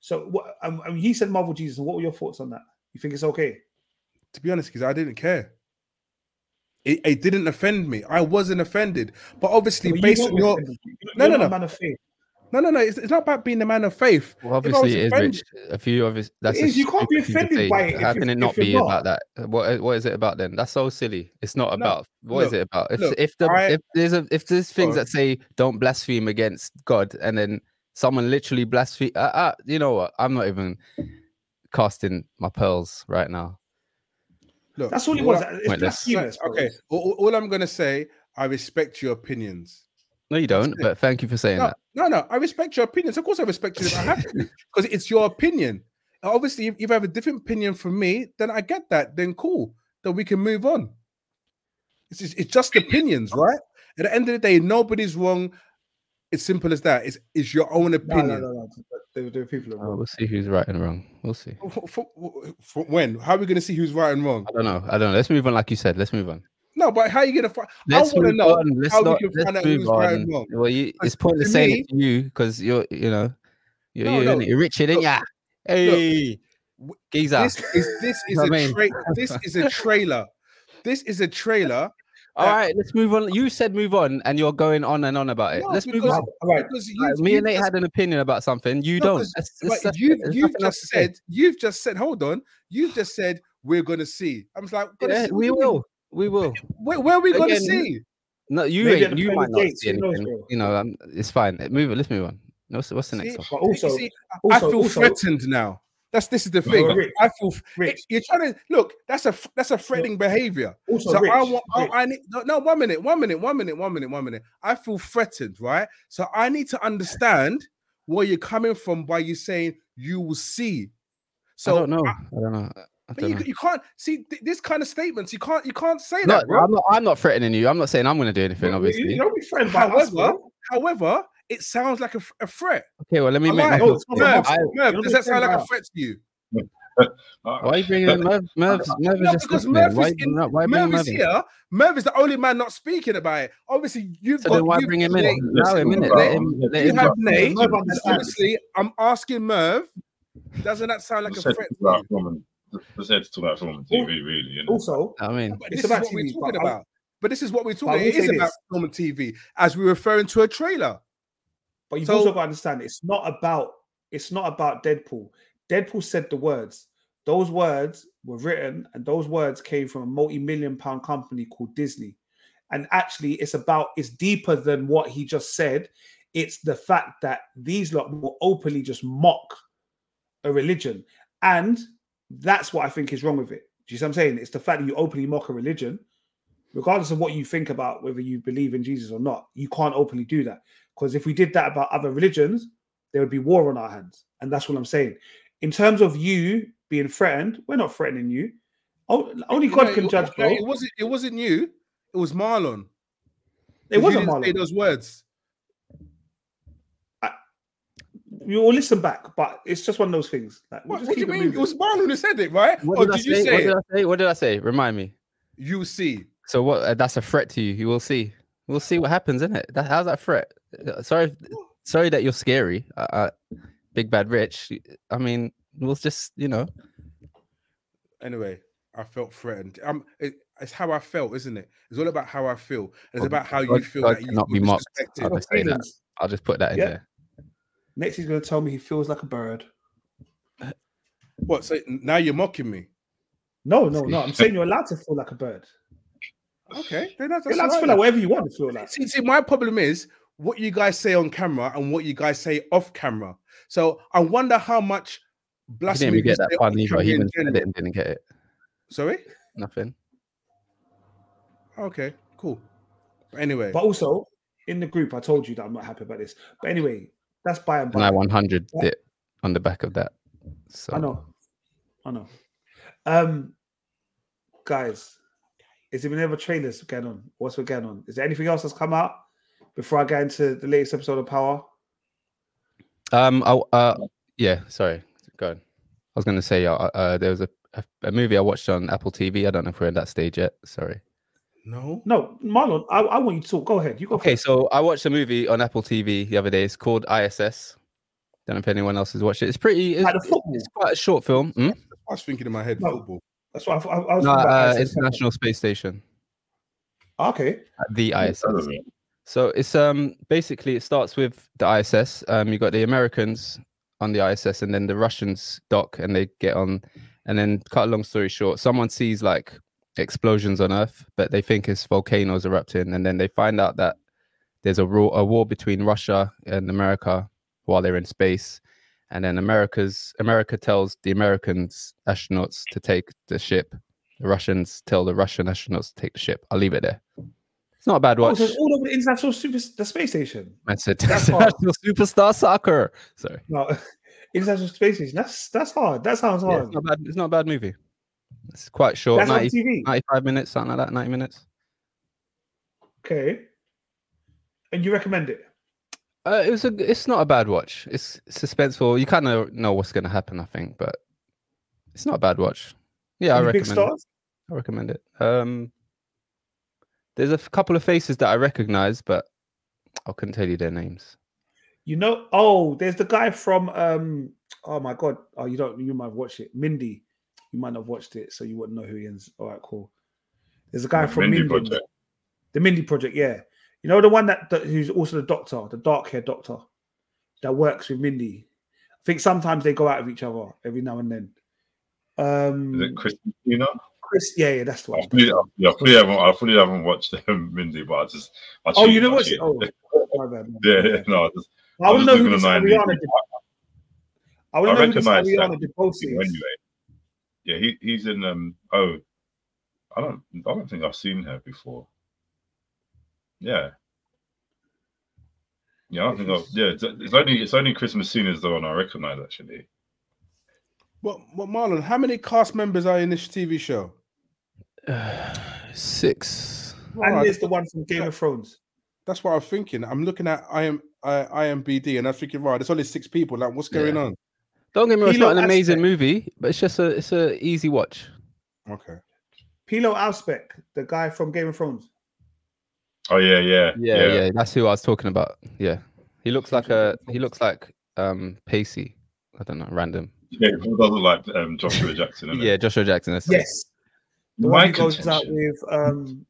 So what? Um, um, he said Marvel Jesus. What were your thoughts on that? You think it's okay? To be honest, because I didn't care. It, it didn't offend me. I wasn't offended. But obviously, based on your offended. You're No, no, no. man of faith. No, no, no, it's, it's not about being the man of faith. Well, If I was obviously, it is rich. A few of his. That's a is, you can't be stupid thing to offended by it How if can it not be about that? What What is it about then? That's so silly. It's not No, about. What is look, it about? If look, if the I- if there's a if there's things Sorry. that say don't blaspheme against God, and then someone literally blaspheme. Uh, uh, you know what? I'm not even casting my pearls right now. Look, That's all it all was. I- It's blasphemous. okay, all, all I'm gonna say, I respect your opinions. No, you don't. But thank you for saying No, that. No, no. I respect your opinions. Of course, I respect you. I have to because it's your opinion. Obviously, if, if you have a different opinion from me, then I get that. Then cool. Then we can move on. It's just, it's just opinions, oh. right? At the end of the day, nobody's wrong. It's simple as that. It's it's your own opinion. no, no, no. There, there are people. Oh, we'll see who's right and wrong. We'll see. For- for- for when? How are we going to see who's right and wrong? I don't know. I don't know. Let's move on, like you said. Let's move on. No, but how are you to find? I Let's want to know on. Let's how we not. can Let's find out who's right wrong. Well, you, it's pointless to saying me- it to you because you're, you know, you're, No, you're, no. you're Richard, ain't Look, ya? Hey, Giza. This is this *laughs* is I a mean- tra- *laughs* this is a trailer. This is a trailer. *laughs* All right, let's move on. You said move on, and you're going on and on about it. No, let's move on. All right. Because you've- me you've and Nate just- had an opinion about something. You No, don't. That's, that's, that's you've. You've just said you've just said hold on. You've just said we're gonna see. I'm just like, Yeah, see, we you will. We will. Where, where are we gonna see? No, you Maybe ain't. You might not see who knows, You know, um, it's fine. Move it. Let's move on. What's, what's the next See? one? Also, You see, I feel also, threatened now. That's this is the thing. Rich, I feel Rich. you're trying to look. That's a that's a threatening behavior. Also, So Rich, I want. I, Rich, I need no, no. One minute. One minute. One minute. One minute. One minute. I feel threatened, right? So I need to understand where you're coming from by you saying you will see. So I don't know. I don't. I don't know. You can't see th- this kind of statements. You can't. You can't say No, that, bro. I'm not. I'm not threatening you. I'm not saying I'm going to do anything. you- Obviously. You don't be friends by us, However, bro. however, it sounds like a, f- a threat. Okay, well, let me Am make I? my No, point. it's not Merv, I- Merv, does that sound like a threat to you? *laughs* Why are you bringing in Merv? Merv, *laughs* Merv is No, just because. Merv is in- why, why Merv Merv is in? here. Merv is the only man not speaking about it. Obviously, you've So got. then why you've bring him in? Nate. Allow him in it. Let him. Let You him. have Merv Nate. Merv and understands. Obviously, I'm asking Merv. Doesn't that sound like a threat? To to you? about film and to talk about film and TV, really. You know? Also, I mean, It's this is about what we're talking but I- about. But this is what we're talking. will It is say about this. film and TV, as we're referring to a trailer. but you've So- also got to understand it's not about it's not about Deadpool. Deadpool said the words. Those words were written, and those words came from a multi-million pound company called Disney. And actually, it's about it's deeper than what he just said. It's the fact that these lot will openly just mock a religion, and that's what I think is wrong with it. Do you see what I'm saying? It's the fact that you openly mock a religion, regardless of what you think about whether you believe in Jesus or not. You can't openly do that because if we did that about other religions, there would be war on our hands, and that's what I'm saying. In terms of you being threatened, we're not threatening you. Only God No, can judge, bro. It wasn't. It wasn't you. It was Marlon. It wasn't you didn't say Marlon. those words. You will listen back, but it's just one of those things. Like, we'll What, what do you it mean? moving. It was Marlon who said it, right? what or did, I did you say? say What did I say? What did I say? Remind me. You see. So what? Uh, that's a threat to you. You will see. We'll see what happens, isn't it? That, how's that threat? Uh, Sorry, sorry that you're scary. Uh, uh, big bad rich. I mean, we'll just you know. Anyway, I felt threatened. Um, it, it's how I felt, isn't it? It's all about how I feel. It's God- about how you God- feel God that you cannot feel be mocked. I'll just say that. I'll just put that in Yeah. there. Next, he's going to tell me he feels like a bird. What? So now you're mocking me? No, no, no. I'm saying you're allowed to feel like a bird. Okay, then that's, You're that's allowed to feel like whatever you want to feel like. See, see, my problem is what you guys say on camera and what you guys say off camera. So I wonder how much He didn't even get that say fun either. He in even said it and didn't get it. Sorry. Nothing. Okay, cool. But anyway, But also, in the group, I told you that I'm not happy about this. But anyway, that's by and And I 100 Yeah. it on the back of that. So I know. I know. Um, guys, is there been any other trailers going on? What's going on? Is there anything else that's come out before I get into the latest episode of Power? Um. I, uh. Yeah. Sorry. Go on. I was going to say. Uh, uh. There was a, a a movie I watched on Apple TV. I don't know if we're in that stage yet. Sorry. No. No, Marlon, I, I want you to talk. Go ahead. You go. Okay. first. So I watched a movie on Apple TV the other day. It's called ISS. Don't know if anyone else has watched it. It's pretty. It's, Like the it's- football? it's quite a short film. Hmm? I was thinking in my head No. football. That's what I, I, I was. No, thinking about uh, International Space Station. Okay. The ISS. So it's um basically it starts with the ISS. Um, you got the Americans on the ISS, and then the Russians dock, and they get on. And then, cut a long story short, someone sees like explosions on Earth, but they think it's volcanoes erupting, and then they find out that there's a, war, a war between Russia and America while they're in space. And then America's America tells the Americans astronauts to take the ship. The Russians tell the Russian astronauts to take the ship. I'll leave it there. It's not a bad Oh, watch. so it's all over the international super the space station. I said That's *laughs* international superstar soccer. Sorry. No, *laughs* international space station. That's that's hard. That sounds Yeah, hard. it's not bad. It's not a bad movie. It's quite short, that's on TV. 95 minutes, something like that, 90 minutes. Okay. And you recommend it? Uh, it was a. It's not a bad watch. It's suspenseful. You kind of know what's going to happen, I think, but it's not a bad watch. Yeah, I Any big recommend. It. I recommend it. Um, there's a couple of faces that I recognize, but I couldn't tell you their names. You know, oh, there's the guy from um oh my god. Oh, you don't you might watch it. Mindy. You might not have watched it, so you wouldn't know who he is. All right, cool. There's a guy from Mindy Mindy, Project. the Mindy Project, yeah. You know the one that, that who's also the doctor, the dark haired doctor that works with Mindy. I think sometimes they go out with each other every now and then. Um Is it Christina? Chris, yeah, yeah, that's the one. I fully, yeah, I fully haven't, I fully haven't watched *laughs* um, Mindy, but I just. I Oh, you cheated, didn't I watch it? cheated. Oh. *laughs* Yeah, yeah, no, I just, I to was know who Ariana 9D. did. I I to know who. Ariana DeBose is. Anyway, yeah, he he's in um. Oh, I don't I don't think I've seen her before. Yeah. Yeah, I think I've, yeah. It's, it's only it's only Chris Messina as the one I recognise actually. What, what, Marlon? How many cast members are in this TV show? *sighs* Six. And Right. there's the one from Game of Thrones. That's what I'm thinking. I'm looking at IM, uh, IMBD and I'm thinking, right, there's only six people. Like, what's going Yeah. on? Don't get me wrong, it's not an amazing Aspect. movie, but it's just a it's a easy watch. Okay. Pilou Asbæk, the guy from Game of Thrones. Oh yeah, yeah, Yeah, yeah, that's who I was talking about. Yeah, he looks like a he looks like um Pacey. I don't know, random. Yeah, he doesn't look like um, Joshua Jackson. Yeah, Joshua Jackson. That's Yes, the My one who goes out with um.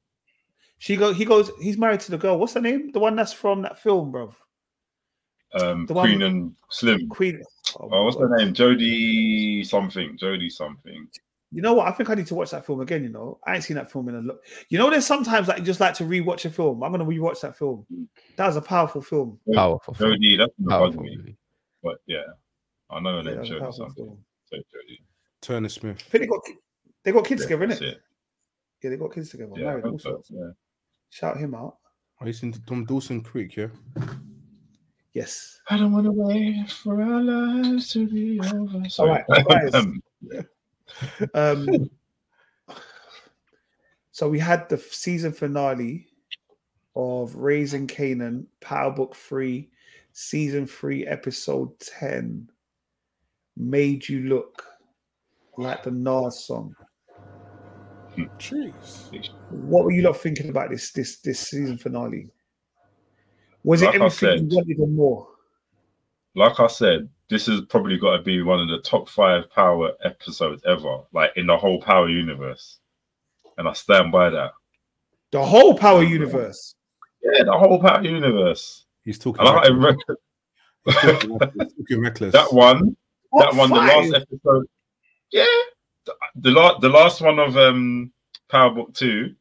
She go. He goes. He's married to the girl. What's her name? The one that's from that film, bro. um, the Queen with- and Slim. Queen. Oh, oh, what's my her name? Jodie something. Jodie something. You know what? I think I need to watch that film again. You know, I ain't seen that film in a look. You know, there's sometimes like you just like to rewatch a film. I'm gonna rewatch that film. That was a powerful film. powerful. film, Jodie, that's not Powerful me. movie. But yeah, I know her Yeah, name. that was a Jodie something. film. So Jodie. Turner Smith. I think they got they got kids Yeah, together, that's innit? it. Yeah, they got kids together. Yeah, Married hope so, also. yeah. Shout him out. Oh, he's in Tom Dawson Creek, yeah? Yes. I don't want to wait for our lives to be over. Sorry. right, guys. Um, *laughs* Um, so we had the season finale of Raising Kanan, Power Book 3, season 3, episode 10. Made you look like the Nas song. Jeez. What were you lot thinking about this this this season finale? Was it Like I everything said- you wanted and more? like I said, this has probably got to be one of the top five Power episodes ever, like in the whole Power universe. And I stand by that. The whole Power universe. Yeah, the whole Power universe. He's talking, And I, reckless. He's talking reckless. He's talking reckless. that one, that Top one, the last episode. Yeah, the, the last, the last one of um Power Book Two,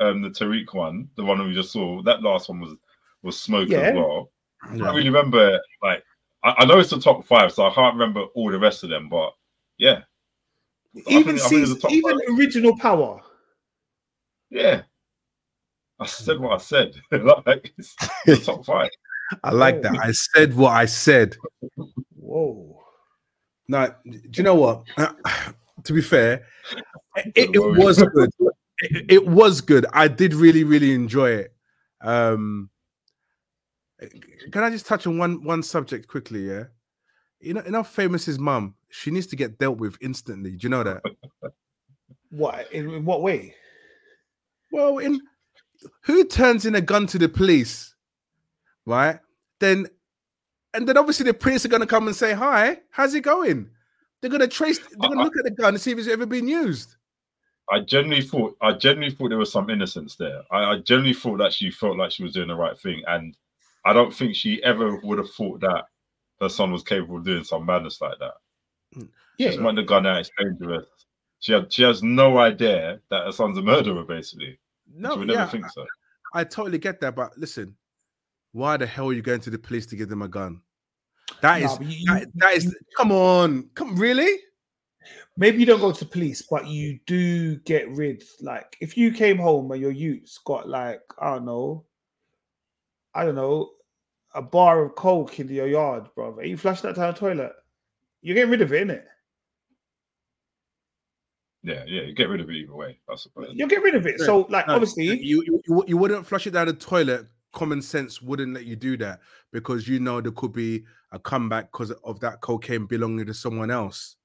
um, the Tariq one, the one we just saw. That last one was was smoke Yeah. as well. I Yeah. don't really remember like I, I know it's the top five, so I can't remember all the rest of them. But yeah, Even think- I think it's season, the top even original Power. yeah, I said what I said. *laughs* like it's the *laughs* top five. I like that. I said what I said. Whoa. Now, do you know what? *sighs* to be fair, it, it was good. It, it was good. I did really, really enjoy it. Um, can I just touch on one one subject quickly? Yeah, you know, enough famous his mum. She needs to get dealt with instantly. Do you know that? What in, in what way? Well, in who turns in a gun to the police, right? Then, and then obviously the police are going to come and say, "Hi, how's it going?" They're going to trace. They're going to look at the gun and see if it's ever been used. I generally thought I generally thought there was some innocence there. I, I genuinely thought that she felt like she was doing the right thing, and I don't think she ever would have thought that her son was capable of doing some madness like that. Mm. Yeah, Just want the gun out, it's dangerous. She had, she has no idea that her son's a murderer. Basically, No, she would never yeah, think so. I totally get that, but listen, why the hell are you going to the police to give them a gun? That Nah, is but you- that, that is. Come on, come really? maybe you don't go to police, but you do get rid. Like if you came home and your youth's got like I don't know, I don't know, a bar of coke in your yard, bro. Are you flushing that down the toilet? You're getting rid of it, innit? Yeah, yeah, you get rid of it either way. I suppose. You'll get rid of it. So, like, No, obviously, you, you you you wouldn't flush it down the toilet. Common sense wouldn't let you do that because you know there could be a comeback because of that cocaine belonging to someone else,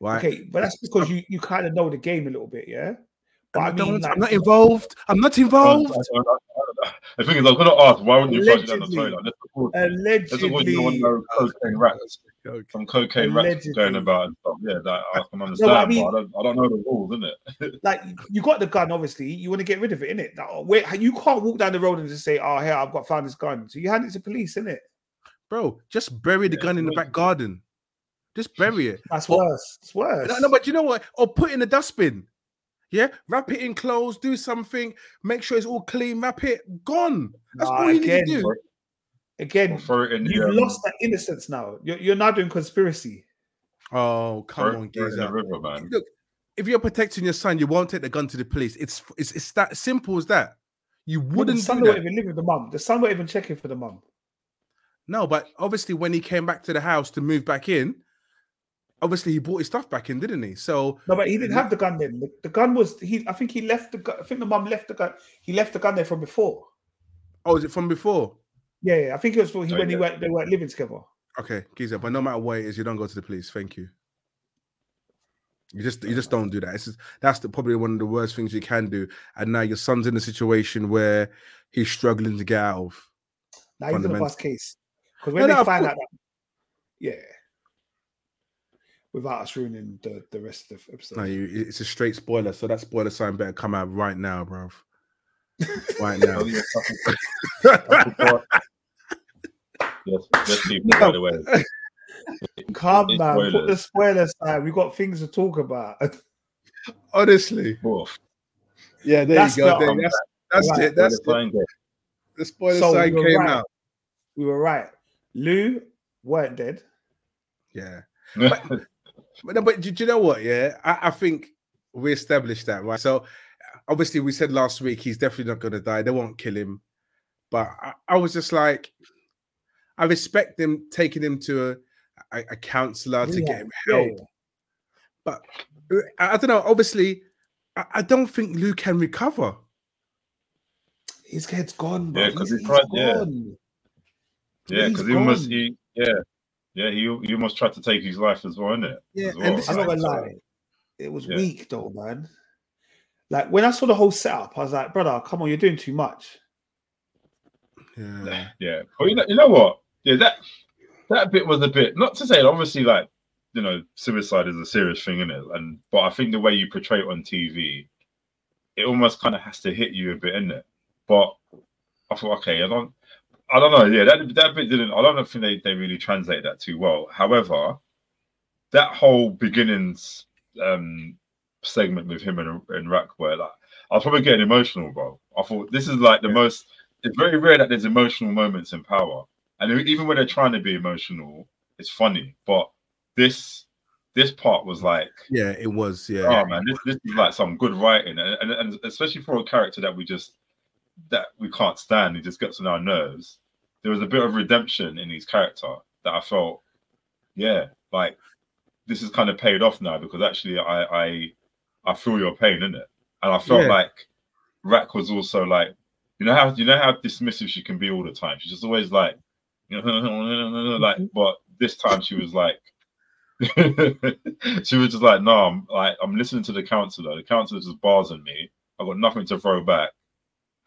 right? okay, but that's because you you kind of know the game a little bit, yeah. But I I mean, don't, like, I'm not involved. I'm not involved. I- I- I- The thing is, I was going to ask, why wouldn't you flush it down the Allegedly. toilet? Let's suppose- let's suppose allegedly, you cocaine rats. Okay. some cocaine rats going about and stuff. Yeah, that I can I understand, mean- but I don't, I don't know the rules, innit? *laughs* like you got the gun. Obviously, you want to get rid of it, innit? That, wait, you can't walk down the road and just say, "Oh, here, I've got found this gun." So you hand it to police, innit? Bro, just bury the Yeah, gun in the back garden. Just bury it. That's Well, worse. It's worse. No, no, but you know what? Or put it in the dustbin. Yeah, wrap it in clothes, do something, make sure it's all clean, wrap it, gone. That's Nah, all you again, need to do. Or Again, in. you've um, lost that innocence now. You're, you're now doing conspiracy. Oh, come Throw on, it in the geezer. river, man. Look, if you're protecting your son, you won't take the gun to the police. It's it's it's that simple as that. You Well, the wouldn't son do won't that. even live with the mum. The son won't even check in for the mum. No, but obviously when he came back to the house to move back in, obviously he brought his stuff back in, didn't he? So No, but he didn't have the gun then. The, the gun was he. I think he left the gun. I think the mum left the gun. He left the gun there from before. oh, is it from before? Yeah, yeah. I think it was for, he, Oh, when he yeah. went. They weren't living together. Okay, geezer, but no matter what it is, you don't go to the police. Thank you. You just you just don't do that. It's just, that's the, probably one of the worst things you can do. And now your son's in a situation where he's struggling to get out of. Now he's in a Fundamental. bust case because when no, they of find out, that, yeah, without us ruining the the rest of the episode. No, you, it's a straight spoiler. So that spoiler sign better come out right now, bro. Right now. Yeah, *laughs* fucking- Yes, yes, people, by the way. Come it's man, put the spoiler side. We got things to talk about. *laughs* Honestly. Oof. Yeah, there That's you go. the- that's that's Right. it. That's Well, it. The spoiler So sign we came right. out. we were right. Lou weren't dead. Yeah. *laughs* though. But, no, but do, do you know what? Yeah, I, I think we established that, right? So obviously, we said last week he's definitely not going to die. They won't kill him. But I, I was just like, I respect them taking him to a, a, a counselor to Yeah, get him yeah, help. But uh, I, I don't know. Obviously, I, I don't think Lou can recover. His head's gone, bro. Yeah, 'cause he's, he tried- he's yeah. gone. yeah, He's because he must. gone. he yeah yeah he he almost tried to take his life as well, innit? Yeah, As and this I'm not gonna lie. It was Yeah. weak though, man. Like when I saw the whole setup, I was like, brother, come on, you're doing too much. Yeah. *laughs* Yeah, but you know, you know what? Yeah, that that bit was a bit not to say obviously like you know suicide is a serious thing, isn't it? And but I think the way you portray it on TV, it almost kind of has to hit you a bit, in it. But I thought, okay, I don't, I don't know. Yeah, that that bit didn't. I don't think they they really translated that too well. However, that whole beginnings um segment with him and and Raq where like I was probably getting emotional, bro. I thought this is like the Yeah. most. It's very rare that there's emotional moments in power, and even when they're trying to be emotional, it's funny. But this this part was like, Yeah, it was. Yeah. oh man, this, this is like some good writing, and, and and especially for a character that we just that we can't stand, it just gets on our nerves. There was a bit of redemption in his character that I felt, yeah, like this is kind of paid off now because actually I I I feel your pain in it, and I felt Yeah. like Raq was also like, you know how you know how dismissive she can be all the time. She's just always like, you *laughs* know, like, mm-hmm. but this time she was like. *laughs* she was just like, no, I'm like, I'm listening to the counselor. The counselor just bars on me. I've got nothing to throw back,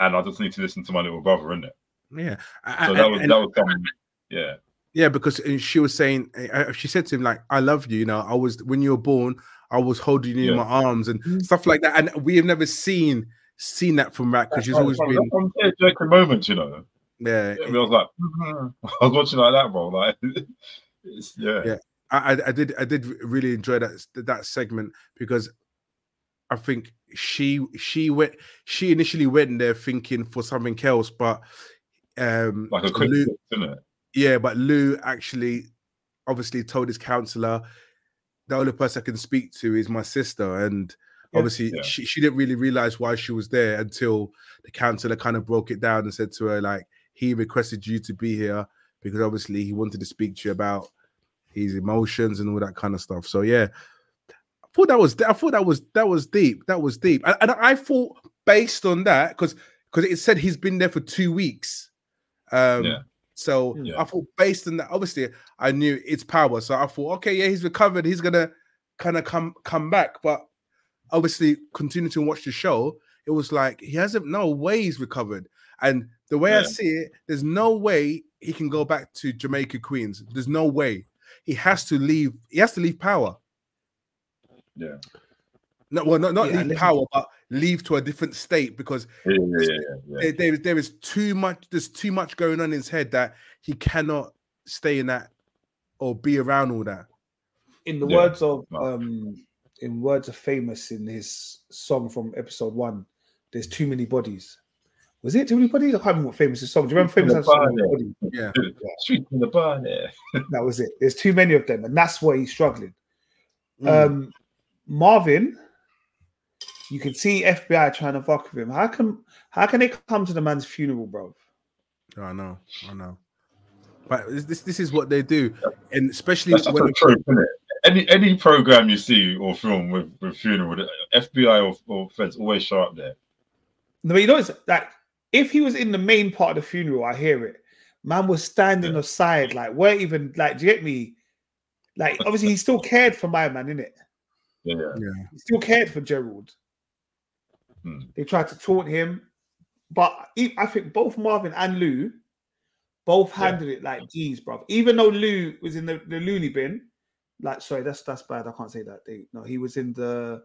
and I just need to listen to my little brother, in it. Yeah. So that was and- that was some, yeah, Yeah, because she was saying, she said to him like, "I love you." You know, I was when you were born, I was holding you in my arms and Mhm. stuff like that. And we have never seen seen that from Rat because she's always That's been, some tearjerking moments, you know. yeah. I was like, *laughs* I was watching like that, bro. Like, *laughs* it's, yeah, Yeah. I, I- I did, I did really enjoy that that segment because I think she she went she initially went there thinking for something else, but um, like a quick Lou- fix, isn't it? Yeah, but Lou actually obviously told his counselor the only person I can speak to is my sister. And Yeah. obviously Yeah. she, she didn't really realize why she was there until the counselor kind of broke it down and said to her, like, he requested you to be here because obviously he wanted to speak to you about his emotions and all that kind of stuff. So yeah. I thought that was I thought that was that was deep. That was deep. And, and I thought based on that, because because it said he's been there for two weeks. Um Yeah. so Yeah. I thought based on that, obviously I knew it's power. So I thought, okay, yeah, he's recovered. He's gonna kind of come come back. But obviously, continuing to watch the show. It was like he hasn't no way he's recovered. And the way I see it, there's no way he can go back to Jamaica Queens. There's no way. He has to leave. He has to leave power. Yeah, No, well, not, not Yeah, leave listen- power, but leave to a different state because yeah, yeah, yeah, yeah, yeah. there, there, there is too much there's too much going on in his head that he cannot stay in that or be around all that In the Yeah. words of um, in words of famous in his song from episode one, there's too many bodies. Was it too many bodies? I can't remember what famous song. Do you remember famous the song bar, called Bodies? yeah *laughs* Street in the bar there. *laughs* That was it. There's too many of them, and that's why he's struggling. Mm. Um, Marvin, you can see FBI trying to fuck with him. How can how can they come to the man's funeral, bro? I know, I know. But this this, this is what they do, and especially That's when a trope, isn't it? Any any program you see or film with, with funeral, the FBI or, or feds always show up there. No, but you know, it's like if he was in the main part of the funeral, I hear it. Man was standing Yeah. aside, like weren't even like. Do you get me? Like obviously he still cared for my man, innit? Yeah, yeah. yeah, He still cared for Gerald. Hmm. They tried to taunt him, but I think both Marvin and Lou both Yeah. handled it like geez, bro. Even though Lou was in the, the loony bin, like sorry, that's that's bad. I can't say that. They, no, he was in the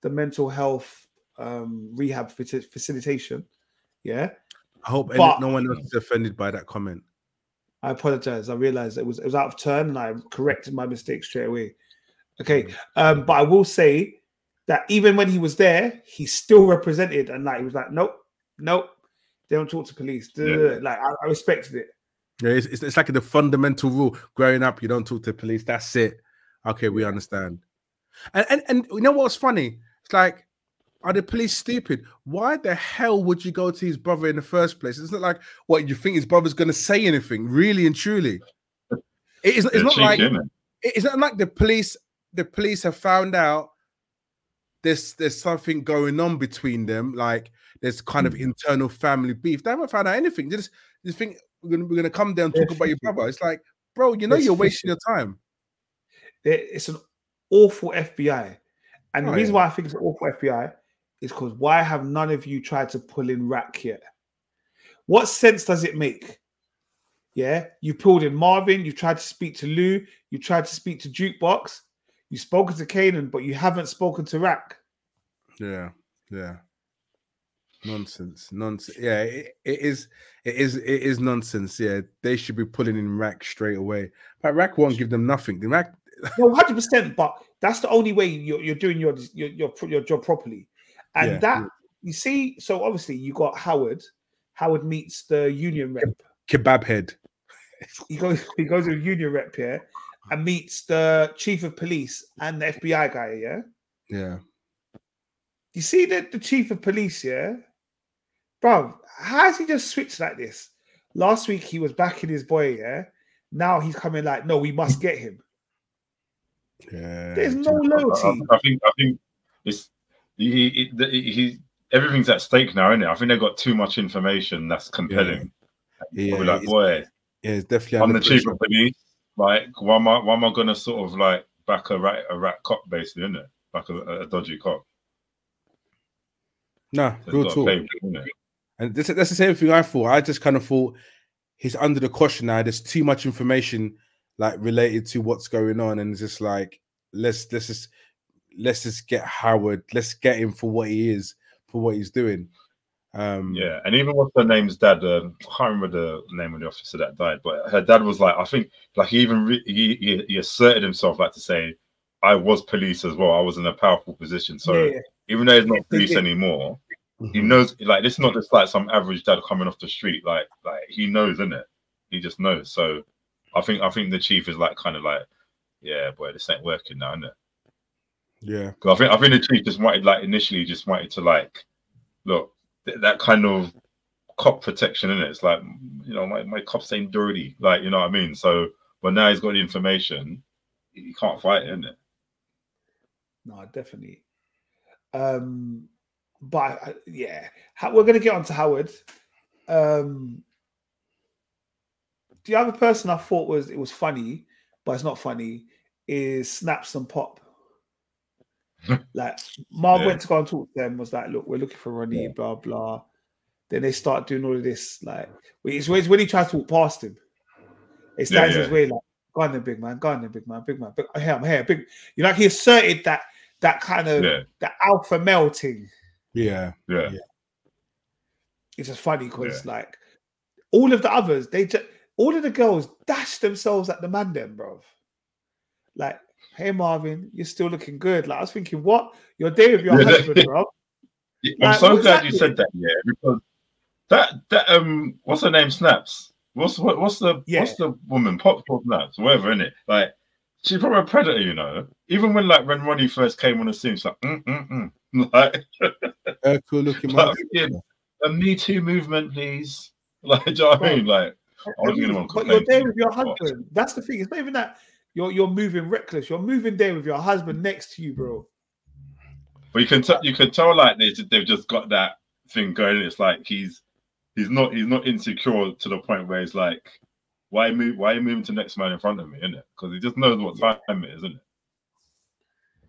the mental health um rehab facilitation. Yeah, I hope But- no one else is offended by that comment. I apologize. I realized it was it was out of turn, and I corrected my mistake straight away. Okay, um, but I will say that even when he was there, he still represented, and like he was like, nope, nope, they don't talk to police. Duh, duh, duh. Like I, I respected it. Yeah, it's, it's, it's like the fundamental rule. Growing up, you don't talk to police. That's it. Okay, we understand. And, and and you know what's funny? It's like, are the police stupid? Why the hell would you go to his brother in the first place? It's not like what you think his brother's going to say anything, really and truly. It- It's, it's not cheeky, like innit? it's not like the police. The police have found out there's there's something going on between them. Like there's kind of hmm. internal family beef. They haven't found out anything. They just you think we're gonna we're gonna come there and talk about your brother. It's like, bro, you know you're wasting your *laughs* time. It's an awful FBI, and the reason yeah. why I think it's an awful FBI is because why have none of you tried to pull in Raq yet? What sense does it make? Yeah, you pulled in Marvin, you tried to speak to Lou, you tried to speak to Jukebox, you spoken to Kanan, but you haven't spoken to Raq. Yeah, yeah. Nonsense, nonsense. Yeah, it, it is. It is. It is nonsense. Yeah, they should be pulling in Raq straight away. But Raq won't give them nothing. The Raq. *laughs* No, hundred percent. But that's the only way you're, you're doing your, your your your job properly. And Yeah. that you see, so obviously you got Howard. Howard meets the union rep. Kebab head. He goes he goes to a union rep here and meets the chief of police and the FBI guy. Yeah, Yeah. you see the the chief of police. Yeah, bro, how has he just switched like this? Last week he was backing his boy. Yeah, now he's coming like, no, we must get him. Yeah. There's do no you know- I, loyalty. I think I think it's he, he, he, he everything's at stake now, isn't it? I think they've got too much information that's compelling. Yeah, Probably like, it's, boy, yeah, it's definitely. I'm the chief pressure. of police. Like, why am I why am I gonna sort of like back a rat a rat cop basically, isn't it? Like a, a dodgy cop. Nah, So real talk. play. And this, that's the same thing I thought. I just kind of thought he's under the caution now. There's too much information like related to what's going on, and it's just like let's let's just let's just get Howard. Let's get him for what he is, for what he's doing. Um, Yeah, and even what's her name's dad? Um, I can't remember the name of the officer that died, but her dad was like, I think, like he even re- he, he he asserted himself, like to say, I was police as well. I was in a powerful position. So yeah, even though he's not police anymore, he mhm. knows. Like this is not just like some average dad coming off the street. Like like he knows, isn't it? He just knows. So I think I think the chief is like kind of like, yeah, boy, this ain't working now, isn't it? yeah, Because I think I think the chief just wanted like initially just wanted to like look that kind of cop protection in it. It's like you know my, my cops ain't dirty, like you know what I mean. So but now he's got the information, he can't fight in it, no, definitely. Um, but yeah, How, we're gonna get on to Howard. Um, the other person I thought was it was funny, but it's not funny, is Snaps and Pop. *laughs* like Marv Yeah. went to go and talk to them, was like, look, we're looking for Ronnie, blah blah. Then they start doing all of this, like it's when, it's when he tries to walk past him. It stands yeah. his way like, go on then, big man, go on then, big man, big man, big, here, I'm here, big. You know, like he asserted that that kind of Yeah, that alpha melting. thing. yeah, yeah, It's just funny because like all of the others, they just all of the girls dash themselves at the man, then, bro. Like, hey Marvin, you're still looking good. Like I was thinking, what? your day with your Yeah, that- husband, bro. *laughs* I'm Like, so glad you that said that. Yeah, because that that um, what's her name? Snaps. What's what, what's the Yeah. what's the woman? Pop Pop Snaps, whatever in it. Like she's probably a predator, you know. Even when like when Ronnie first came on the scene, she's like, mm, mm, mm. *laughs* like, Uh, cool looking like man. yeah, a Me Too movement, please. *laughs* Like, do you know what I mean? Like, I wasn't gonna want to but you're complain there with your you, but- husband. That's the thing. It's not even that you're you're moving reckless. You're moving there with your husband next to you, bro. But you can tell you can tell like they they've just got that thing going. It's like he's he's not he's not insecure to the point where he's like, why move why are you moving to the next man in front of me, isn't it? Because he just knows what time it is, isn't it?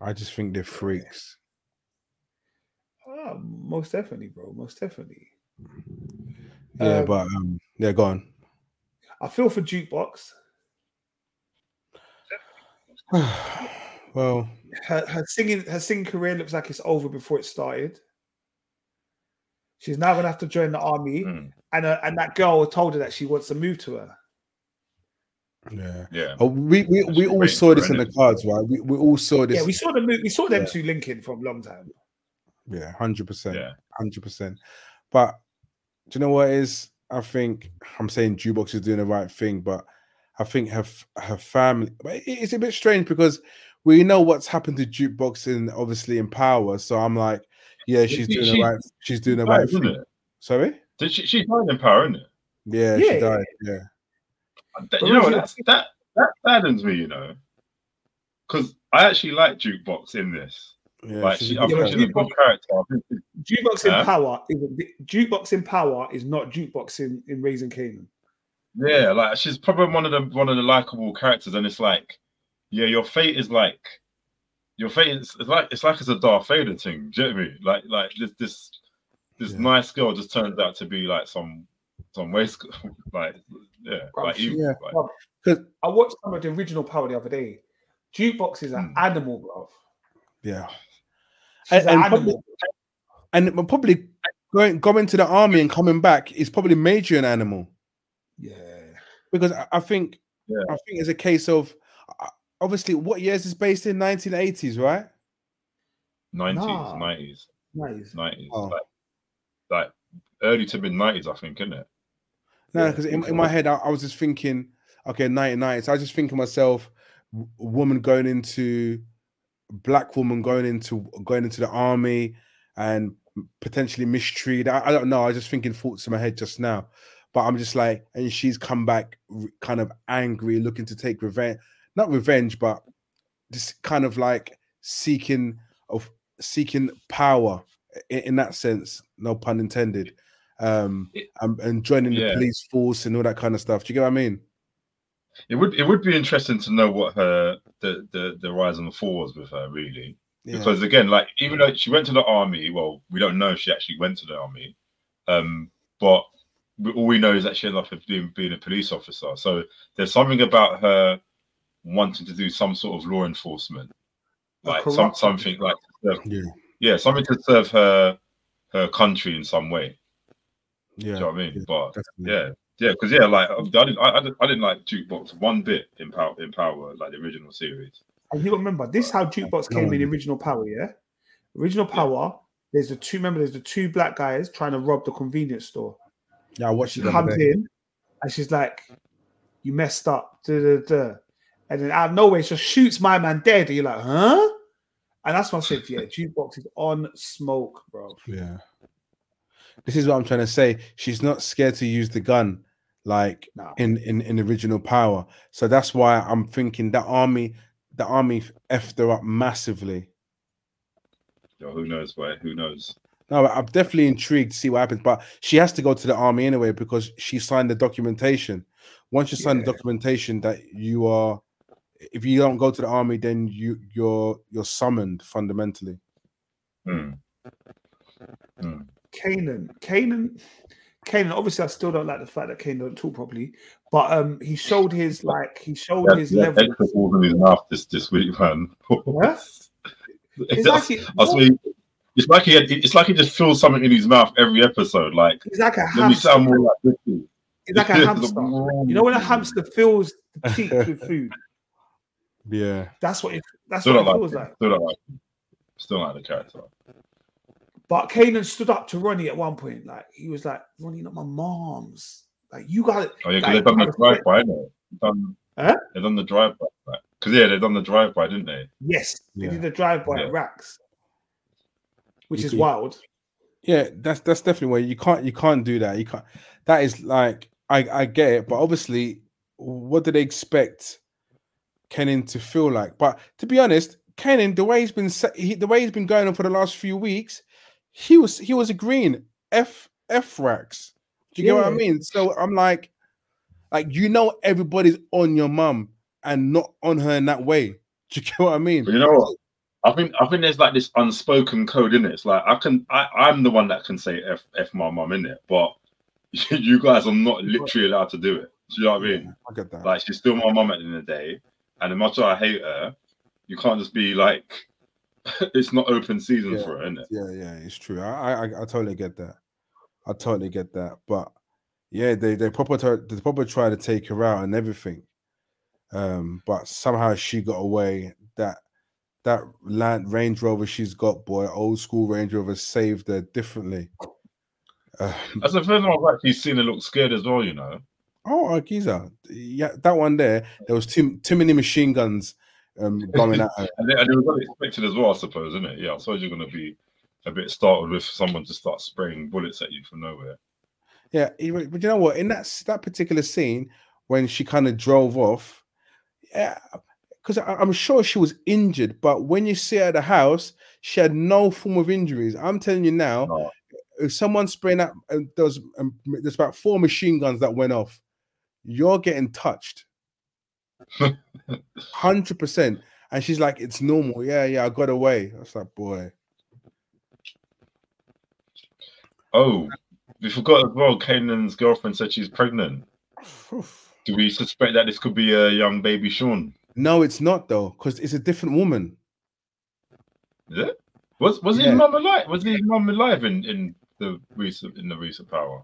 I just think they're freaks. Oh, most definitely, bro. Most definitely. Yeah, Um, but um, yeah, go on. I feel for jukebox. *sighs* well, Her, her singing her singing career looks like it's over before it started. She's now gonna have to join the army, Mm, and uh, and that girl told her that she wants to move to her. yeah. yeah. Oh, we we, That's we all saw this in the cards, right? We, we all saw this. Yeah, we saw the mo- we saw them Yeah. two linking from a long time. Yeah, hundred percent, hundred percent. But do you know what it is? I think I'm saying Jukebox is doing the right thing, but I think her her family. But it's a bit strange because we know what's happened to Jukebox in obviously in Power. So I'm like, yeah, she's she- doing she- the right. She's doing the Right, right isn't thing. it? Sorry. Did she she died in power, isn't it? Yeah, Yeah. she died. Yeah. Uh, that, you know what? Rosie, that that saddens me, you know, because I actually like jukebox in this. Yeah, like, she, a I good think she's a good character. I think Jukebox in power is jukebox in power is not jukebox in, in Raising Kanan. Yeah, like she's probably one of the one of the likable characters, and it's like, yeah, your fate is like, your fate is it's like it's like it's a Darth Vader thing. Do you know what I mean? Like like this this this Yeah. nice girl just turns out to be like some some waste *laughs* like yeah Bruv, like she- evil. Yeah. Like, Bruv, 'Cause- I watched some of the original power the other day. Jukebox is an Hmm. animal, bro. yeah. She's And- an and animal. And probably going going to the army and coming back is probably made you an animal. Yeah. because I, I think Yeah. I think it's a case of uh, obviously what years is based in 1980s, right? nineties, Nah. nineties, Nice. nineties, Oh. like like early to mid nineties, I think, isn't it? No, because I in, in my head I, I was just thinking, okay, 1990s. I was just thinking myself, w- a woman going into black woman going into going into the army and potentially mistreated. I, I don't know. I was just thinking thoughts in my head just now, but I'm just like, and she's come back kind of angry, looking to take revenge, not revenge, but just kind of like seeking of seeking power in, in that sense. No pun intended. Um, and, and joining the Yeah. police force and all that kind of stuff. Do you get what I mean? It would it would be interesting to know what her the the, the rise and the fall was with her really. Yeah. because again, like even though she went to the army, well, we don't know if she actually went to the army, um, but all we know is that she ended up being, being a police officer. So there's something about her wanting to do some sort of law enforcement, like some something like serve, yeah, yeah, something to serve her her country in some way. Do yeah, you know what I mean? yeah, But definitely. yeah, yeah, because yeah, like I didn't, I, I didn't, I didn't like Jukebox one bit in Power, in Power, like the original series. And you remember this is how jukebox came in No. original power, yeah? Original power, there's the two remember there's the two black guys trying to rob the convenience store. Yeah. I watched She it. comes in and she's like, You messed up. Duh, duh, duh. And then out of nowhere, she just shoots my man dead. And you're like, huh? And that's when I said, Yeah, jukebox is on smoke, bro. Yeah. This is what I'm trying to say. She's not scared to use the gun like Nah. in in in original power. So that's why I'm thinking that army the army effed her up massively. Yo, who knows why? Who knows? No, I'm definitely intrigued to see what happens, but she has to go to the army anyway because she signed the documentation. Once you sign the documentation that you are if you don't go to the army, then you you're you're summoned fundamentally. Hmm. Hmm. Kanan, Kanan, Kanan. Obviously, I still don't like the fact that Kanan don't talk properly, but um, he showed his like he showed Yeah, his yeah, level. extra balls in his mouth this this week, man. *laughs* What? It's That's- like he, that's what he- it's like he had, it's like he just feels something in his mouth every episode. Like he's like a let me hamster. sound more like this. He's like a *laughs* hamster. You know when a hamster fills the *laughs* cheeks with food? Yeah. That's what it. That's Still what it like feels him. like. Still don't like him. Still don't like the character. But Kanan stood up to Ronnie at one point. Like he was like, "Ronnie, not my mom's. Like you got it." Oh yeah, because Like, they've done the respect- drive by. They've done, Huh? they've done the drive by. Because yeah, they done the drive by, didn't they? Yes, they Yeah. did the drive by Yeah. at Raq's, which You is could- wild. Yeah, that's that's definitely where you can't you can't do that. You can't. That is like I I get it, but obviously, what do they expect Kanan to feel like? But to be honest, Kanan, the way he's been se- he, the way he's been going on for the last few weeks, he was he was agreeing f f racks. Do you get what I mean? So I'm like, like you know, everybody's on your mum and not on her in that way. Do you get what I mean? You know what? I think I think there's like this unspoken code in it. It's like I can I, I'm the one that can say F F my mum in it, but *laughs* you guys are not literally allowed to do it. Do you know what I mean? I get that. Like she's still my mum at the end of the day. And as much as I hate her, you can't just be like *laughs* it's not open season Yeah. for her, it? Yeah, yeah, it's true. I, I, I totally get that. I totally get that. But yeah, they they proper try, they proper try to take her out and everything. Um, but somehow she got away. That that land Range Rover she's got, boy, old school Range Rover saved her differently. Um, That's the first time I've actually seen her look scared as well, you know. oh, Giza, yeah, that one there. There was too too many machine guns um going at her. *laughs* And, it- was unexpected as well, I suppose, isn't it? Yeah, I suppose you're gonna be a bit startled with someone to start spraying bullets at you from nowhere. Yeah, but you know what? In that that particular scene when she kind of drove off, yeah, because I'm sure she was injured, but when you see her at the house, she had no form of injuries. I'm telling you now, No. if someone's spraying that, and there was um, there's about four machine guns that went off, you're getting touched, *laughs* hundred percent. And she's like, "It's normal." Yeah, yeah, I got away. I was like, "Boy." Oh, we forgot as well. Kanan's girlfriend said she's pregnant. Do we suspect that this could be a young baby Sean? No, it's not though, because it's a different woman. Is it? Was was Yeah. his mum alive? Was his mum alive in, in the recent in the recent power?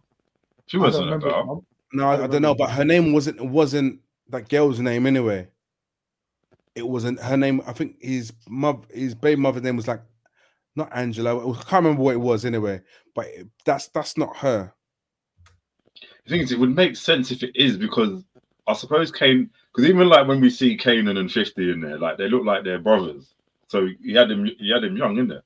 She wasn't about. No, I, I I don't know, but her name wasn't wasn't that girl's name anyway. It wasn't her name. I think his mother, his baby mother's name was like not Angela. was- I can't remember what it was anyway. But it- that's that's not her. The thing is, it would make sense if it is because I suppose Kane, because even like when we see Kanan and Fifty in there, like they look like they're brothers. So he had him, he had him young, in there.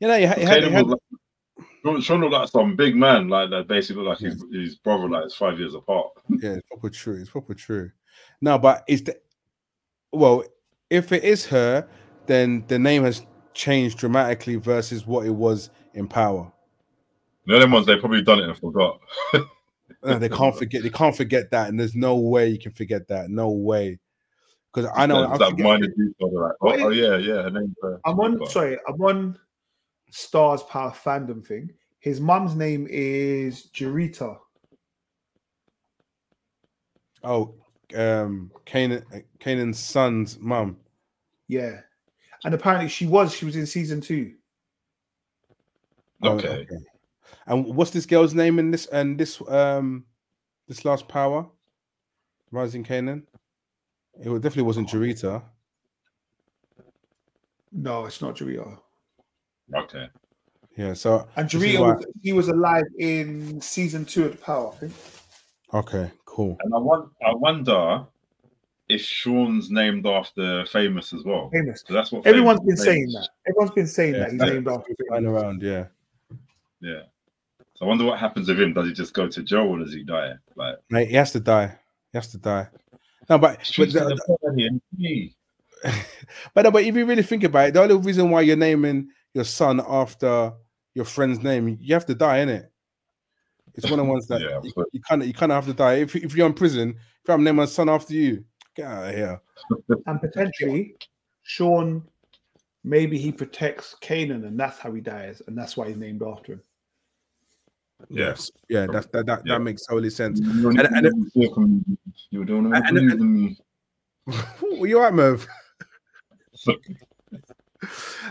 You know, you had, you had, was like, Sean- Sean looked like some big man, like that basically looked like his, his brother, like it's five years apart. *laughs* yeah, it's proper true. It's proper true. No, but it's the well, if it is her, then the name has changed dramatically versus what it was in Power. The other ones they probably done it and forgot. *laughs* No, they can't forget. They can't forget that, and there's no way you can forget that. No way, because I know. It's I'm that forget- minor detail. Like, oh, oh yeah, yeah. Uh, I'm on. forgot. Sorry, I'm on Stars Power fandom thing. His mum's name is Jurita. Oh, um, Kanan, Kanan's son's mum. Yeah, and apparently she was. She was in season two. Oh, Okay. And what's this girl's name in this and this um this last power? Raising Kanan. It definitely wasn't Jarita. No, it's not Jurita. Okay. Yeah. So And This Jurita, why- was, he was alive in season two of the Power. I think. okay, cool. And I want, I wonder if Sean's named after famous as well. Famous. So that's what Everyone's Famous been saying that. Everyone's been saying Yeah, that he's named after. Flying Famous. around, yeah. Yeah. So I wonder what happens with him. Does he just go to jail or does he die? Like, Mate, he has to die. He has to die. No, but but, streets the- of the body and me. *laughs* but, no, but if you really think about it, the only reason why you're naming your son after your friend's name, you have to die, innit? It's one of the ones that *laughs* Yeah, you, but- you kind of you kind of have to die. If, if you're in prison, if I'm naming my son after you, get out of here. *laughs* And potentially, Sean, maybe he protects Kanan, and that's how he dies, and that's why he's named after him. Yeah. Yes, yeah, that's that that, Yeah. that makes totally sense. You And- and- were doing and- and- me. *laughs* Well, you're right, Merv. *laughs*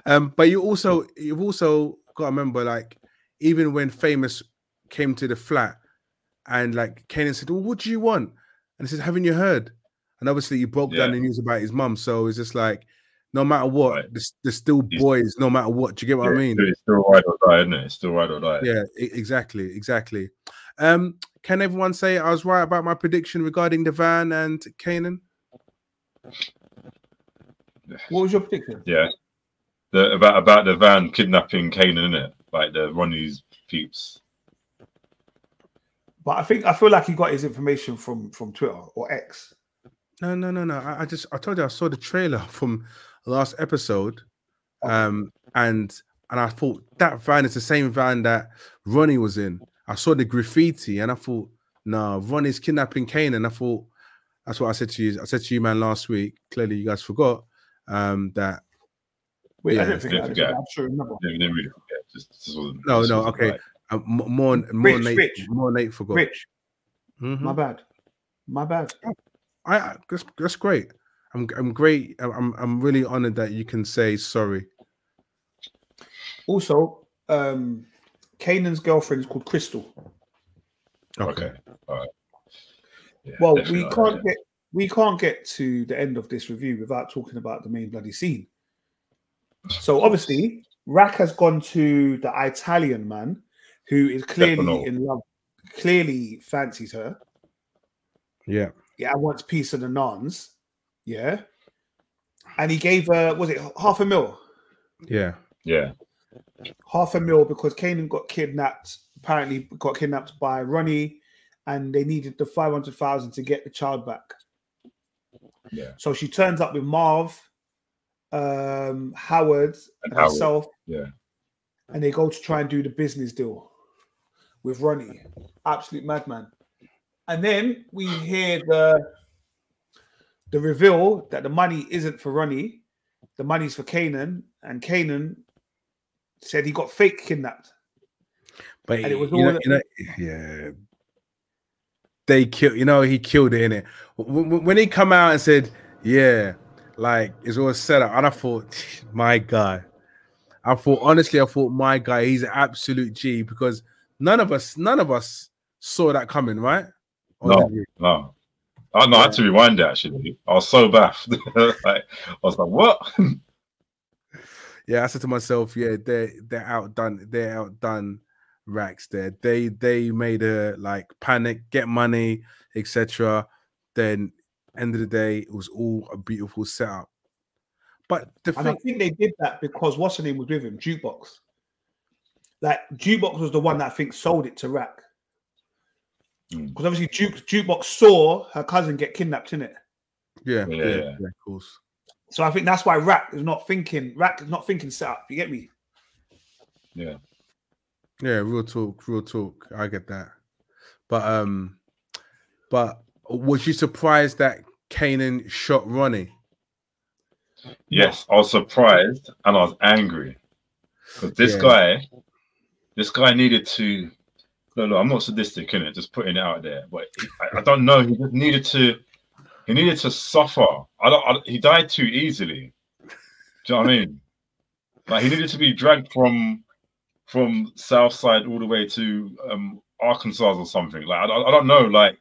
Um, but you also you've also got to remember, like, even when famous came to the flat and like Kanan said, Well, what do you want? And he said, Haven't you heard? And obviously you broke down the news about his mum. So it's just like, no matter what, Right. there's, there's still He's- boys, no matter what. Do you get what I mean? It's still ride or die, isn't it? It's still ride or die. Yeah, exactly, exactly. Um, can everyone say I was right about my prediction regarding the van and Kanan? What was your prediction? Yeah. The about about the van kidnapping Kanan, in it? Like the Ronnie's peeps. But I think I feel like he got his information from from Twitter or X. No, no, no, no. I, I just I told you I saw the trailer *laughs* from last episode, um, and and I thought that van is the same van that Ronnie was in. I saw the graffiti and I thought, no, Ronnie's kidnapping Kane. And I thought that's what I said to you. I said to you, man, last week. Clearly, you guys forgot um, that. Wait, I Yeah, don't think didn't I forget. I'm sure remember. Didn't, didn't really forget. Just, just No, just no, okay. right. Uh, more, more Rich, Nate, Rich. more Nate forgot. Rich, Mhm. my bad. My bad. I, I that's, that's great. I'm I'm great. I'm- I'm I'm really honored that you can say sorry. Also, um Kanan's girlfriend is called Crystal. Okay. All right. Yeah, Well, we can't yeah. get we can't get to the end of this review without talking about the main bloody scene. So obviously, Raq has gone to the Italian man who is clearly Stefano. in love, clearly fancies her. Yeah. Yeah, and wants peace and the nuns. Yeah. And he gave her, was it half a mil? Yeah. Yeah. half a mil because Kanan got kidnapped. Apparently, got kidnapped by Ronnie, and they needed the five hundred thousand to get the child back. Yeah. So she turns up with Marv, um, Howard, And and Howard, herself, yeah. and they go to try and do the business deal with Ronnie. Absolute madman. And then we hear the the reveal that the money isn't for Ronnie, the money's for Kanan, and Kanan said he got fake kidnapped. But And it was you all know, that- you know, yeah, they killed. You know, he killed it in it. When he come out and said, "Yeah, like it's all set up," and I thought, my guy, I thought honestly, I thought my guy, he's an absolute G because none of us, none of us saw that coming, right? Or No. No. I know I had to rewind it actually. I was so baffed. *laughs* like, I was like, what? *laughs* Yeah, I said to myself, yeah, they're they're outdone, they're outdone Raq's there. They they made a like panic, get money, etc. Then end of the day, it was all a beautiful setup. But the And I thing, think they did that because what's her name was with him, Jukebox. Like Jukebox was the one that I think sold it to Raq. Mm. Because obviously Juke, Jukebox saw her cousin get kidnapped in it. yeah, Yeah, yeah, yeah, yeah. of course. So I think that's why Raq is not thinking, Raq is not thinking setup. You get me? Yeah. Yeah, real talk, real talk. I get that. But um, but was you surprised that Kanan shot Ronnie? Yes, I was surprised and I was angry. Because this Yeah. guy, this guy needed to no, no, I'm not sadistic in it, just putting it out there. But I, I don't know. He just needed to he needed to suffer. I don't I, he died too easily. Do you know what I mean? *laughs* Like he needed to be dragged from from South Side all the way to um Arkansas or something. Like I, don't- I don't know. Like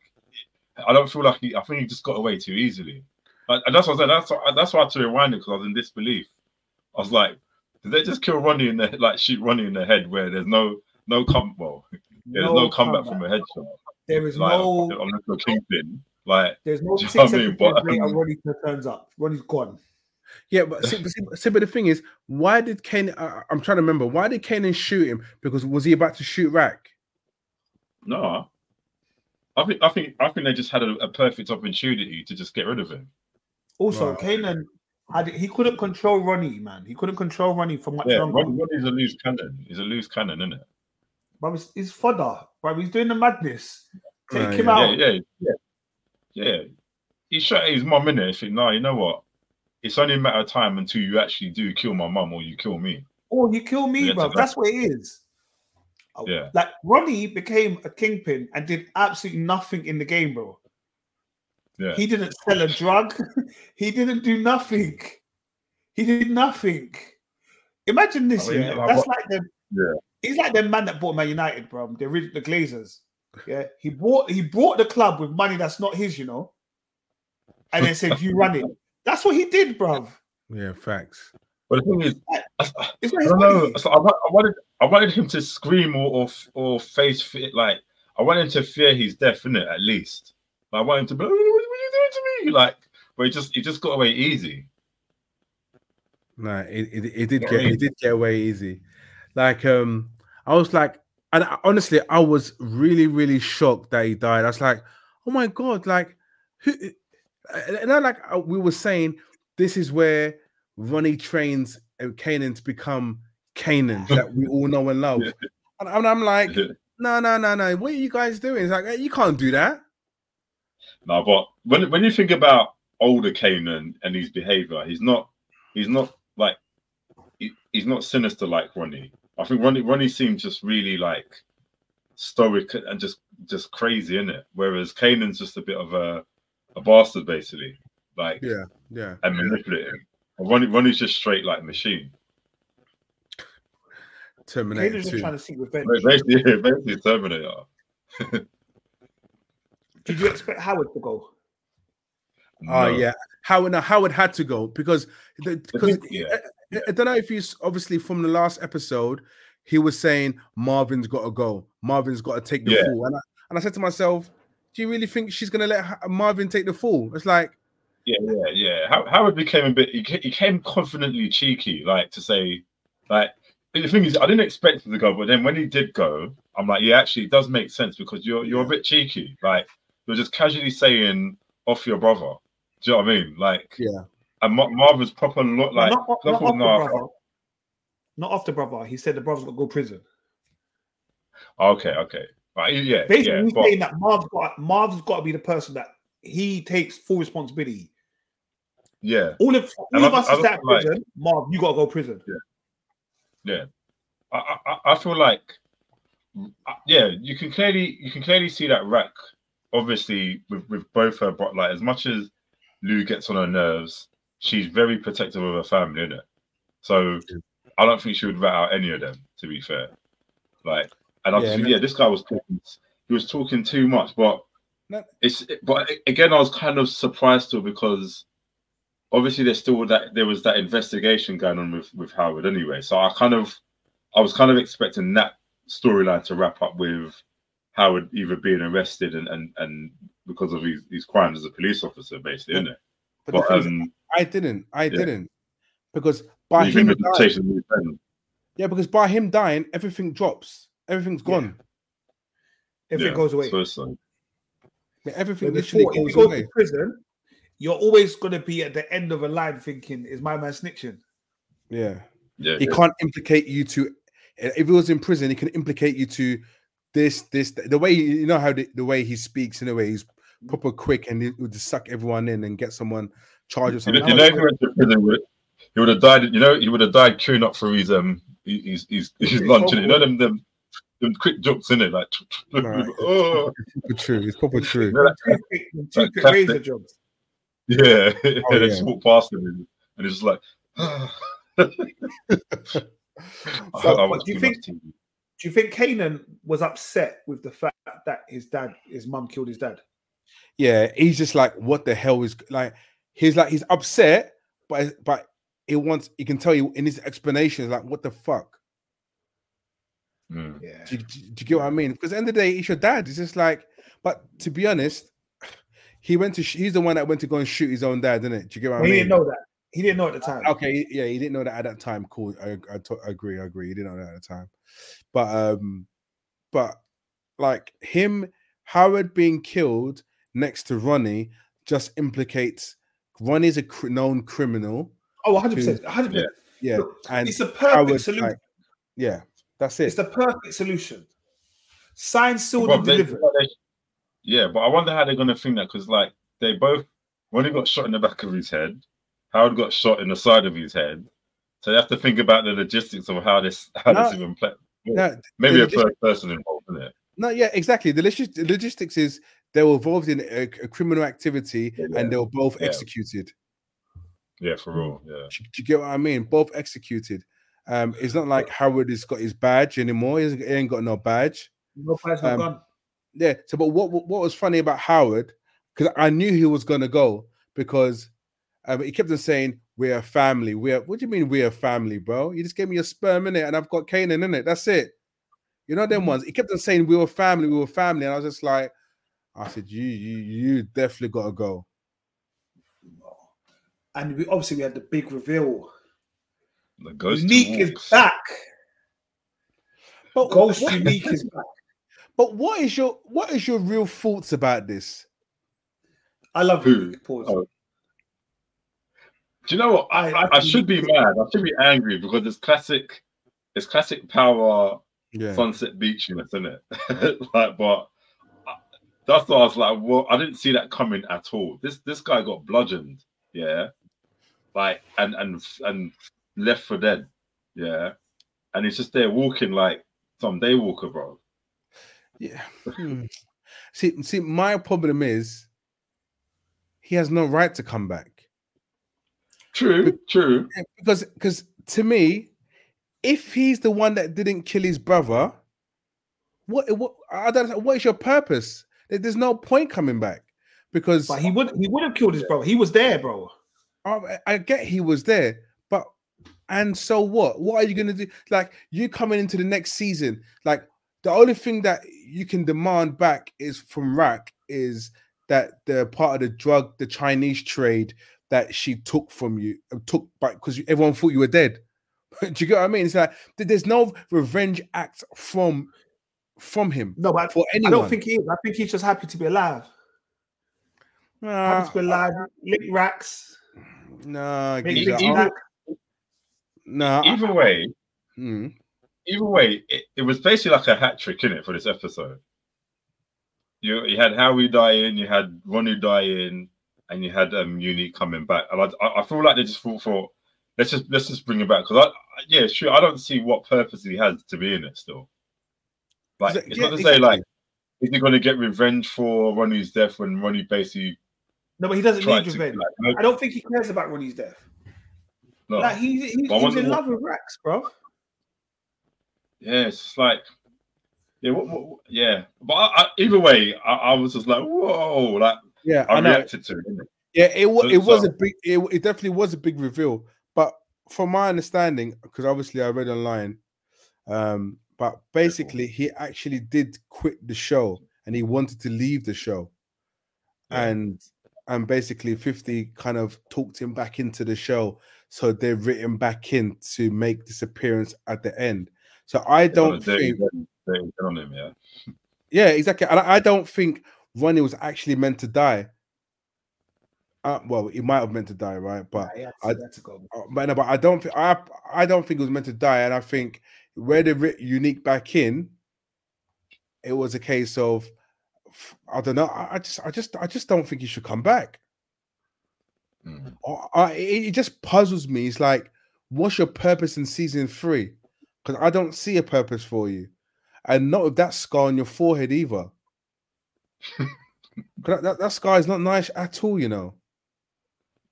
I don't feel like he. I think he just got away too easily. Like, and that's what I said. That's why, that's why I had to rewind it because I was in disbelief. I was like, did they just kill Ronnie in the like shoot Ronnie in the head where there's no no come well there's no, comeback, from a headshot. There is Like no, I'm just a kingpin. Like there's no *laughs* you six know I mean? But, later. um, Ronnie turns up. Ronnie's gone. Yeah, but see, but see, see, but the thing is, why did Kane? Uh, I'm trying to remember. Why did Kanan shoot him? Because was he about to shoot Raq? no, I think I think I think they just had a, a perfect opportunity to just get rid of him. Also, Right. Kanan, had, he couldn't control Ronnie, man. He couldn't control Ronnie for much Yeah, longer. Ronnie's a loose cannon. He's a loose cannon, isn't it? Bro, he's, he's fodder. Bro, he's doing the madness. Take Right, him yeah. out. Yeah, yeah, yeah, yeah. He shot his mum in it. He said, "No, you know what? It's only a matter of time until you actually do kill my mum or you kill me." Oh, you kill me, Yeah, bro. to That's what it is. Oh, Yeah. Like Ronnie became a kingpin and did absolutely nothing in the game, bro. Yeah, He didn't sell a drug. *laughs* he didn't do nothing. He did nothing. Imagine this, I mean, yeah. like, That's what- like the Yeah. He's like the man that bought Man United, bro. The ori- the Glazers. Yeah, he bought he bought the club with money that's not his, you know, and then said, "You run it." That's what he did, bro. Yeah, facts. but the thing is, It's not I don't know. So I, I wanted, I wanted him to scream or or, or face fit. Like I wanted him to fear his death, in it at least. Like, I wanted him to be, "Oh, what, are you doing to me? Like, but he just he just got away easy. No, it, it, it did get it did get away easy. Like um, I was like, and I, honestly, I was really really shocked that he died. I was like, oh my god, like who? And I like uh, we were saying, this is where Ronnie trains Kanan to become Kanan *laughs* that we all know and love. And, and I'm like, no, no, no, no. What are you guys doing? It's like you can't do that. No, but when when you think about older Kanan and his behavior, he's not he's not like he, he's not sinister like Ronnie. I think Ronnie Ronnie seems just really like stoic and just just crazy in it. Whereas Kanan's just a bit of a a bastard basically. Like yeah, yeah, and manipulative. Yeah. Ronnie Ronnie's just straight like machine. Terminator. Kanan's just trying to seek revenge. Basically, basically Terminator. *laughs* Did you expect Howard to go? Oh no. yeah, Howard. Howard had to go because because yeah. I, don't know if you obviously from the last episode he was saying Marvin's got to go. Marvin's got to take the yeah. fall, and I, and I said to myself, do you really think she's gonna let Marvin take the fall? It's like. Yeah, yeah, yeah. Howard became a bit. He came confidently cheeky, like to say, like the thing is, I didn't expect him to go, but then when he did go, I'm like, yeah, actually, it does make sense because you're you're a bit cheeky. Like you're just casually saying off your brother. Do you know what I mean? Like, yeah. And Mar- Marvin's proper look like not, not, not, the brother. not brother. He said the brother's got to go prison. Okay, okay. Right, yeah. Basically, yeah, he's but... saying that Marv's got Marv's got to be the person that he takes full responsibility. Yeah. All of all of us is that prison. Like... Marv, you got to go prison. Yeah. Yeah. I, I, I feel like uh, yeah, you can clearly you can clearly see that Raq obviously with, with both her but like as much as Lou gets on her nerves, she's very protective of her family, isn't it? So I don't think she would rat out any of them, to be fair. Like, and I yeah, think, yeah, this guy was talking, he was talking too much, but no. it's but again, I was kind of surprised too because obviously there's still that there was that investigation going on with with Howard anyway. So I kind of I was kind of expecting that storyline to wrap up with Howard either being arrested and and, and because of his, his crimes as a police officer, basically, isn't it? But, but um, I didn't. I yeah. didn't because by him dying, yeah, because by him dying, everything drops. Everything's gone. Yeah. Everything yeah, goes away. So so. Yeah, everything literally goes if you go away. to prison, you're always going to be at the end of a line thinking, "Is my man snitching?" Yeah, yeah. He can't implicate you to. Eh, if he was in prison, he can implicate you to this, this, the way you know how the, the way he speaks in a way he's proper quick and he would just suck everyone in and get someone charged with something. You know, you know he went to prison he would have died. You know, he would have died queuing up for his um his his, his lunch. You know them them them quick jokes in it like. *laughs* Right. *laughs* oh. It's true. It's proper true. two quick razor jokes. Yeah, *laughs* oh, and yeah. walk past him and it's like. *sighs* so, I, do you think? Do you think Kanan was upset with the fact that his dad, his mum killed his dad? Yeah, he's just like, what the hell is like? He's like, he's upset, but but he wants. He can tell you in his explanations, like, what the fuck? Mm. Yeah. Do, do, do, you get what I mean? Because at the end of the day, he's your dad. It's just like, but to be honest, *sighs* he went to. He's the one that went to go and shoot his own dad, didn't it? Do you get what well, I mean? He didn't know that. He didn't know at the time. Okay, yeah, he didn't know that at that time. Cool. I, I, t- I agree. I agree. He didn't know that at the time. But um, but like him, Howard being killed next to Ronnie just implicates Ronnie's a cr- known criminal. Oh, 100 percent, 100 percent. Yeah, and it's a perfect Howard, solution. Like, yeah, that's it. It's the perfect solution. Signed, sealed, and delivered. Yeah, but I wonder how they're gonna think that because like they both Ronnie got shot in the back of his head, Howard got shot in the side of his head. So you have to think about the logistics of how this how no, this even play. No, maybe a third person involved in it. No, yeah, exactly. The, logis- the logistics is they were involved in a, a criminal activity yeah, and they were both yeah. executed. Yeah, for real. Yeah. Do, do, you get what I mean? Both executed. Um, it's not like Howard has got his badge anymore. He, he ain't got no badge. No badge, um, gun. Yeah. So, but what what was funny about Howard? Because I knew he was gonna go because um, he kept on saying we're a family. We're what do you mean we're a family, bro? You just gave me a sperm in it, and I've got Kanan in it. That's it. You know them mm-hmm. ones. He kept on saying we were family, we were family, and I was just like, I said, you, you, you definitely got to go. and we obviously we had the big reveal. The ghost Unique is back. But Ghost what, Unique is back. but what is your what is your real thoughts about this? I love Who? Oh. Do you know what? I, I- I, I should be mad. I should be angry because it's classic. It's classic power Yeah. Sunset Beachiness, isn't it? *laughs* like, but I- that's why I was like, well, I didn't see that coming at all. This this guy got bludgeoned, yeah, like and and and left for dead, yeah, and he's just there walking like some day walker, bro. Yeah. Hmm. See, see, my problem is he has no right to come back. True, true. because because to me, if he's the one that didn't kill his brother, what what I don't what is your purpose? There- There's no point coming back because But he would he would have killed his brother. He was there, bro. I, I get he was there, but and so what? What are you gonna do? Like you coming into the next season, like the only thing that you can demand back is from Raq is that the part of the drug, the Chinese trade that she took from you, uh, took back because everyone thought you were dead. *laughs* do you get what I mean? It's like there's no revenge act from from him No, but for anyone. I don't think he is. I think he's just happy to be alive. Nah, happy to be alive. Lick racks. nah, Make Giza, lick either- I- nah. Either way, mm. either way, it, it was basically like a hat trick in it for this episode. You you had Howie dying, you had Ronnie dying, and you had um Unique coming back. And I I, I feel like they just thought for let's just let's just bring him back because I I- yeah sure I don't see what purpose he has to be in it still. Like Exa- it's yeah, not to say like is he going to get revenge for Ronnie's death when Ronnie basically No, but he doesn't tried need to revenge. like, no, I don't think he cares about Ronnie's death. no. Like he, he, But I he's wonder in what- love with Rex, bro. Yeah, it's just like, yeah, what, what, yeah. But I, I, either way, I, I was just like, whoa, like Yeah, I, I know. reacted to it. innit? Yeah, it was. It was so- a big. It, it definitely was a big reveal. But from my understanding, because obviously I read online, um, but basically he actually did quit the show and he wanted to leave the show, Yeah. and and basically Fifty kind of talked him back into the show, so they've written back in to make this appearance at the end. So I don't dirty- think. dirty- dirty get on him, yeah. Yeah, exactly. And I I don't think Ronnie was actually meant to die. Uh, well, he might have meant to die, right? But Nah, he I- to, he had to go. uh, but no, but I don't think I I don't think it was meant to die, and I think where they writ unique back in, it was a case of I don't know. I, just I just I just don't think he should come back. Mm. I, it, it just puzzles me. It's like, what's your purpose in season three? Because I don't see a purpose for you, and not with that scar on your forehead either. *laughs* that, that, that scar is not nice at all, you know.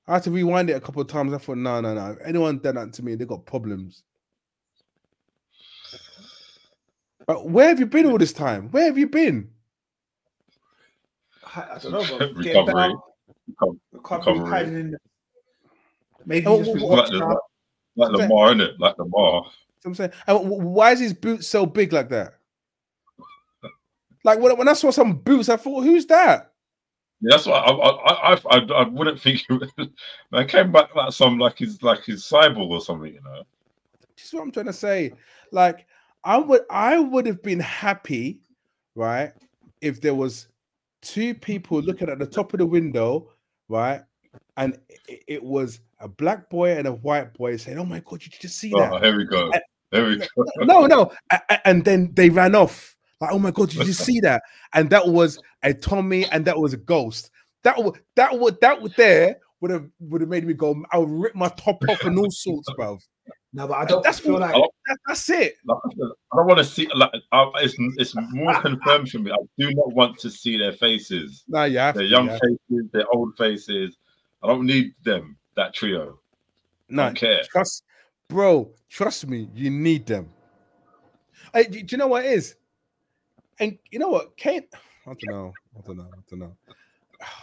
I had to rewind it a couple of times. I thought, no, no, no. If anyone done that to me, they got problems. But where have you been all this time? Where have you been? I, I don't know, bro. *laughs* Recovery. Getting better. Reco- Recovery, Recovery. hiding in the... Maybe Oh, just what- Like, watching the, out. like Lamar, innit? Like Lamar. So I'm saying, and wh- wh- why is his boots so big like that? Like when, when I saw some boots, I thought, who's that? Yeah, that's why I I, I I I I wouldn't think he would- *laughs* came back like some like his like his cyborg or something, you know. This is what I'm trying to say. Like, I would I would have been happy, right, if there was two people looking at the top of the window, right, and it, it was a black boy and a white boy saying, "Oh my god, did you just see that?" Oh, here we go. Uh, Here we *laughs* go. no, no, and then they ran off. Like, oh my god, did you see that? And that was a Tommy, and that was a ghost. That would that would that would there would have would have made me go. I would rip my top off and all sorts, bro. No, but I don't That's feel all- like That, that's it. Like, I don't want to see like I, it's it's more confirmed for me. I do not want to see their faces, No, yeah, their young faces, their old faces. I don't need them. That trio. No, care. trust, bro. Trust me, you need them. Hey, do do you know what it is? And you know what, Kane? I don't know. I don't know. I don't know.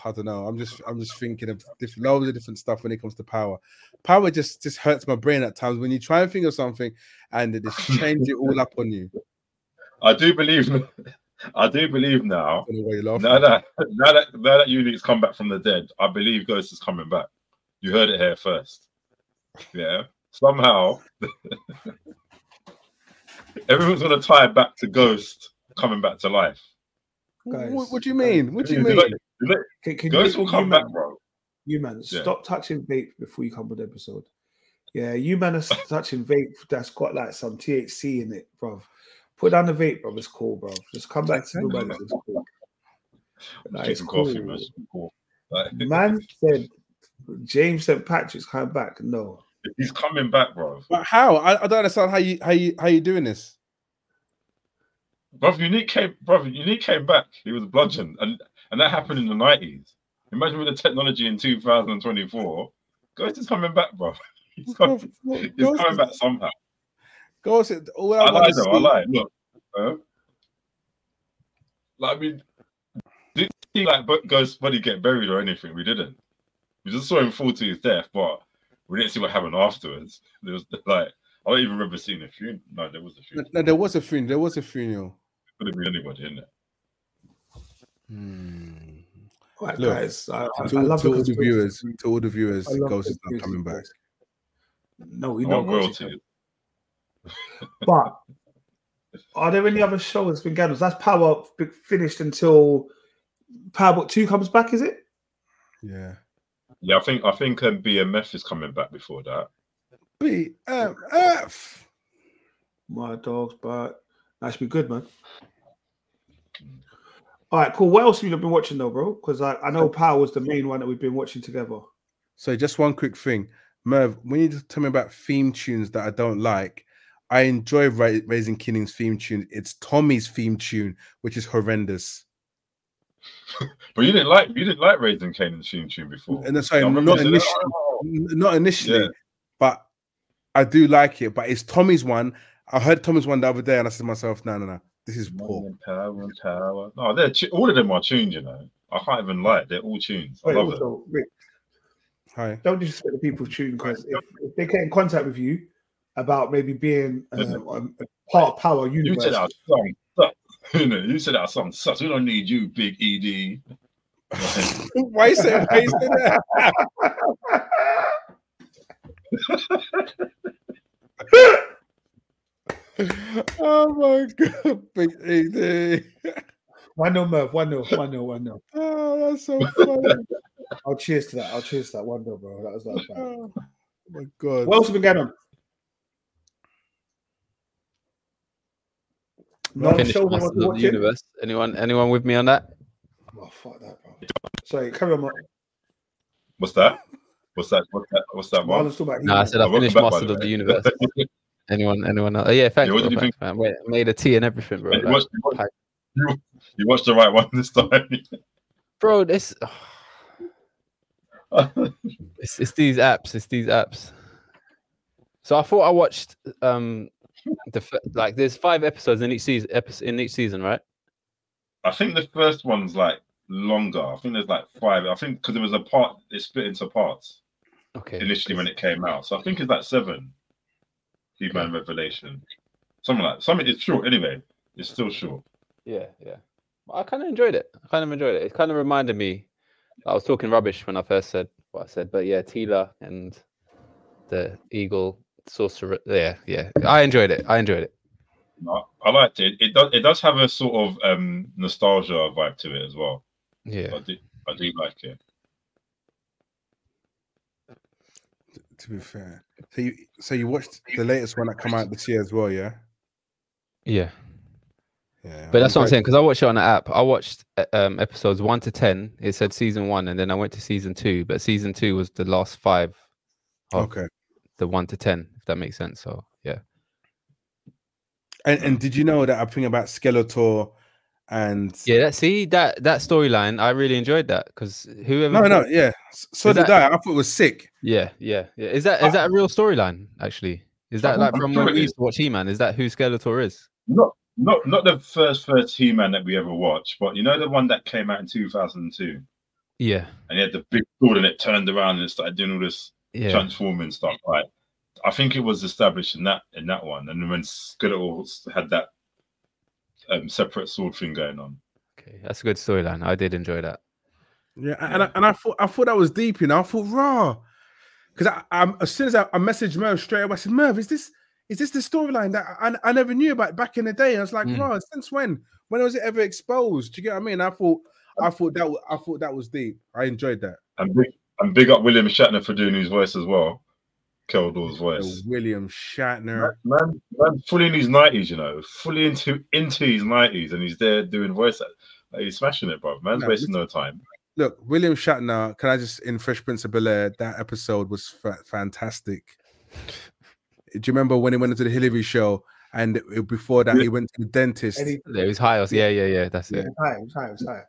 I don't know. I'm just, I'm just thinking of different, loads of different stuff when it comes to power. Power just, just hurts my brain at times when you try and think of something and they just change it all up on you. I do believe. *laughs* I do believe now. I don't know why you laugh. Now that now that now that Unique's come back from the dead, I believe Ghost is coming back. You heard it here first. Yeah. Somehow, *laughs* everyone's gonna tie it back to Ghost coming back to life. Guys, what, what do you mean? What do you You mean? know- you know, Can, can Ghost you, will come you back, man, bro. You man, Yeah. stop touching vape before you come with the episode. Yeah, you man are *laughs* touching vape that's got like some THC in it, bro. Put down the vape, bro. It's cool, bro. Just come back to the man. It's cool. *laughs* Like, it's Drinking coffee, man. Cool. Like, *laughs* Man said James St. Patrick's coming back. No. he's coming back, bro. But how? I, I don't understand how you how you how you doing this. Brother, Unique came, brother, Unique came back. He was bludgeoned, and and that happened in the nineties. Imagine with the technology in 2024, Ghost is coming back, bro. *laughs* He's coming, he's coming is- back somehow. Ghost, all I, I want lie to though. I see, lie. Look, uh, like I mean, did he like but Ghost's body get buried or anything? We didn't. We just saw him fall to his death, but we didn't see what happened afterwards. There was like I don't even remember seeing a funeral. No, there was a funeral. no, there was a funeral. There was a funeral. Could have been anybody, isn't it? Hmm. Right, Look, guys. I, I, To, I love to all the viewers, theories. to all the viewers, I Ghost is not coming back. No, we I know. want royalty. But are there any other shows that's been going on? That's Power b- finished until Power Book 2 comes back, is it? Yeah. Yeah, I think I think um, BMF is coming back before that. BMF. My dog's back. That should be good, man. All right, cool. What else have you been watching though, bro? Because I, I know uh, Power was the main one that we've been watching together. So just one quick thing, Merv. When you tell me about theme tunes that I don't like, I enjoy Ra- Raising King's theme tune. It's Tommy's theme tune, which is horrendous. *laughs* But you didn't like you didn't like Raising Kanan's theme tune before. And sorry, I remember not you said, initially, "Oh." not initially, Yeah. but I do like it. But it's Tommy's one. I heard Thomas one the other day, and I said to myself, "No, no, no, this is poor." Morning Power Power. No, they're tu- all of them are tuned. You know, I can't even lie. They're all tunes. I Wait, love it. also, Rick, Hi. don't disrespect the people tune because if, if they get in contact with you about maybe being um, um, a part of Power You said our song sucks. *laughs* You know, you said our song sucks. We don't need you, Big E ED. why you say why you say that? *laughs* *laughs* *laughs* oh my god, big AD. one no Merv, one no, one no, one no. *laughs* Oh, that's so *laughs* funny. I'll cheers to that. I'll cheers to that one no, bro. That was not bad. oh my god. What else have been going on? No Finished shows Masters of watch the it. Universe. Anyone? Anyone with me on that? Oh fuck that, bro. Sorry, carry on. Mark. What's that? What's that? What's that? What's that one? Marlon's talking about No, I said I finished back, Masters of the. Universe. Anyone? Anyone? Else? Oh, yeah, thanks. Yeah, what bro, did you thanks, man. Wait, made a tea and everything, bro. you, like- watched, you, watched, you, you watched the right one this time. bro, this. *sighs* It's, it's these apps. It's these apps. So I thought I watched um the like there's five episodes in each season episode in each season, right? I think the first one's like longer. I think there's like five. I think because there was a part, it split into parts Okay. initially when it came out. So I think it's like seven. He-Man Revelation, something like something. It's short anyway. It's still short. Yeah, yeah. I kind of enjoyed it. I kind of enjoyed it. It kind of reminded me. I was talking rubbish when I first said what I said, but yeah, Teela and the Eagle Sorcerer. Yeah, yeah. I enjoyed it. I enjoyed it. No, I liked it. It does. It does have a sort of um nostalgia vibe to it as well. Yeah. I do. I do like it. To be fair, so you so you watched the latest one that come out this year as well, yeah? Yeah. Yeah. But that's what I'm saying because I watched it on the app. I watched uh, um, episodes one to ten. It said season one, and then I went to season two. But season two was the last five of Okay. the one to ten, if that makes sense. So yeah, And and did you know that I'm thinking about Skeletor and yeah. That see that that storyline, I really enjoyed that because whoever. no, no, yeah. So Is did that- I. I thought it was sick. Yeah, yeah, yeah. Is that is that a real storyline? Actually, is that like from sure when we used to watch He-Man? Is that who Skeletor is? Not not not the first first He-Man that we ever watched, but you know the one that came out in 2002, Yeah, and he had the big sword and it turned around and it started doing all this yeah. transforming stuff. Right. I think it was established in that in that one, and then when Skeletor had that um, separate sword thing going on. Okay, that's a good storyline. I did enjoy that. Yeah, and I, and I thought I thought that was deep. You know, I thought raw. because I, I, as soon as I, I messaged Merv straight away, I said, Merv, is this is this the storyline that I, I never knew about back in the day? I was like, Mm. bro, since when? When was it ever exposed? Do you get what I mean? I thought, I thought that, wa- I thought that was deep. I enjoyed that. And big and big up William Shatner for doing his voice as well. Keldor's voice. William Shatner. Man, man, fully in his nineties, you know, fully into into his nineties, and he's there doing voice. Like, he's smashing it, bro. Man's No, wasting no time. Look, William Shatner. Can I just in Fresh Prince of Bel Air? That episode was fa- fantastic. Do you remember when he went into the Hillary show and it- before that he went to the dentist? And he- Yeah, it was high. Yeah, yeah, yeah. That's yeah, it. it was high, it was high, it was high.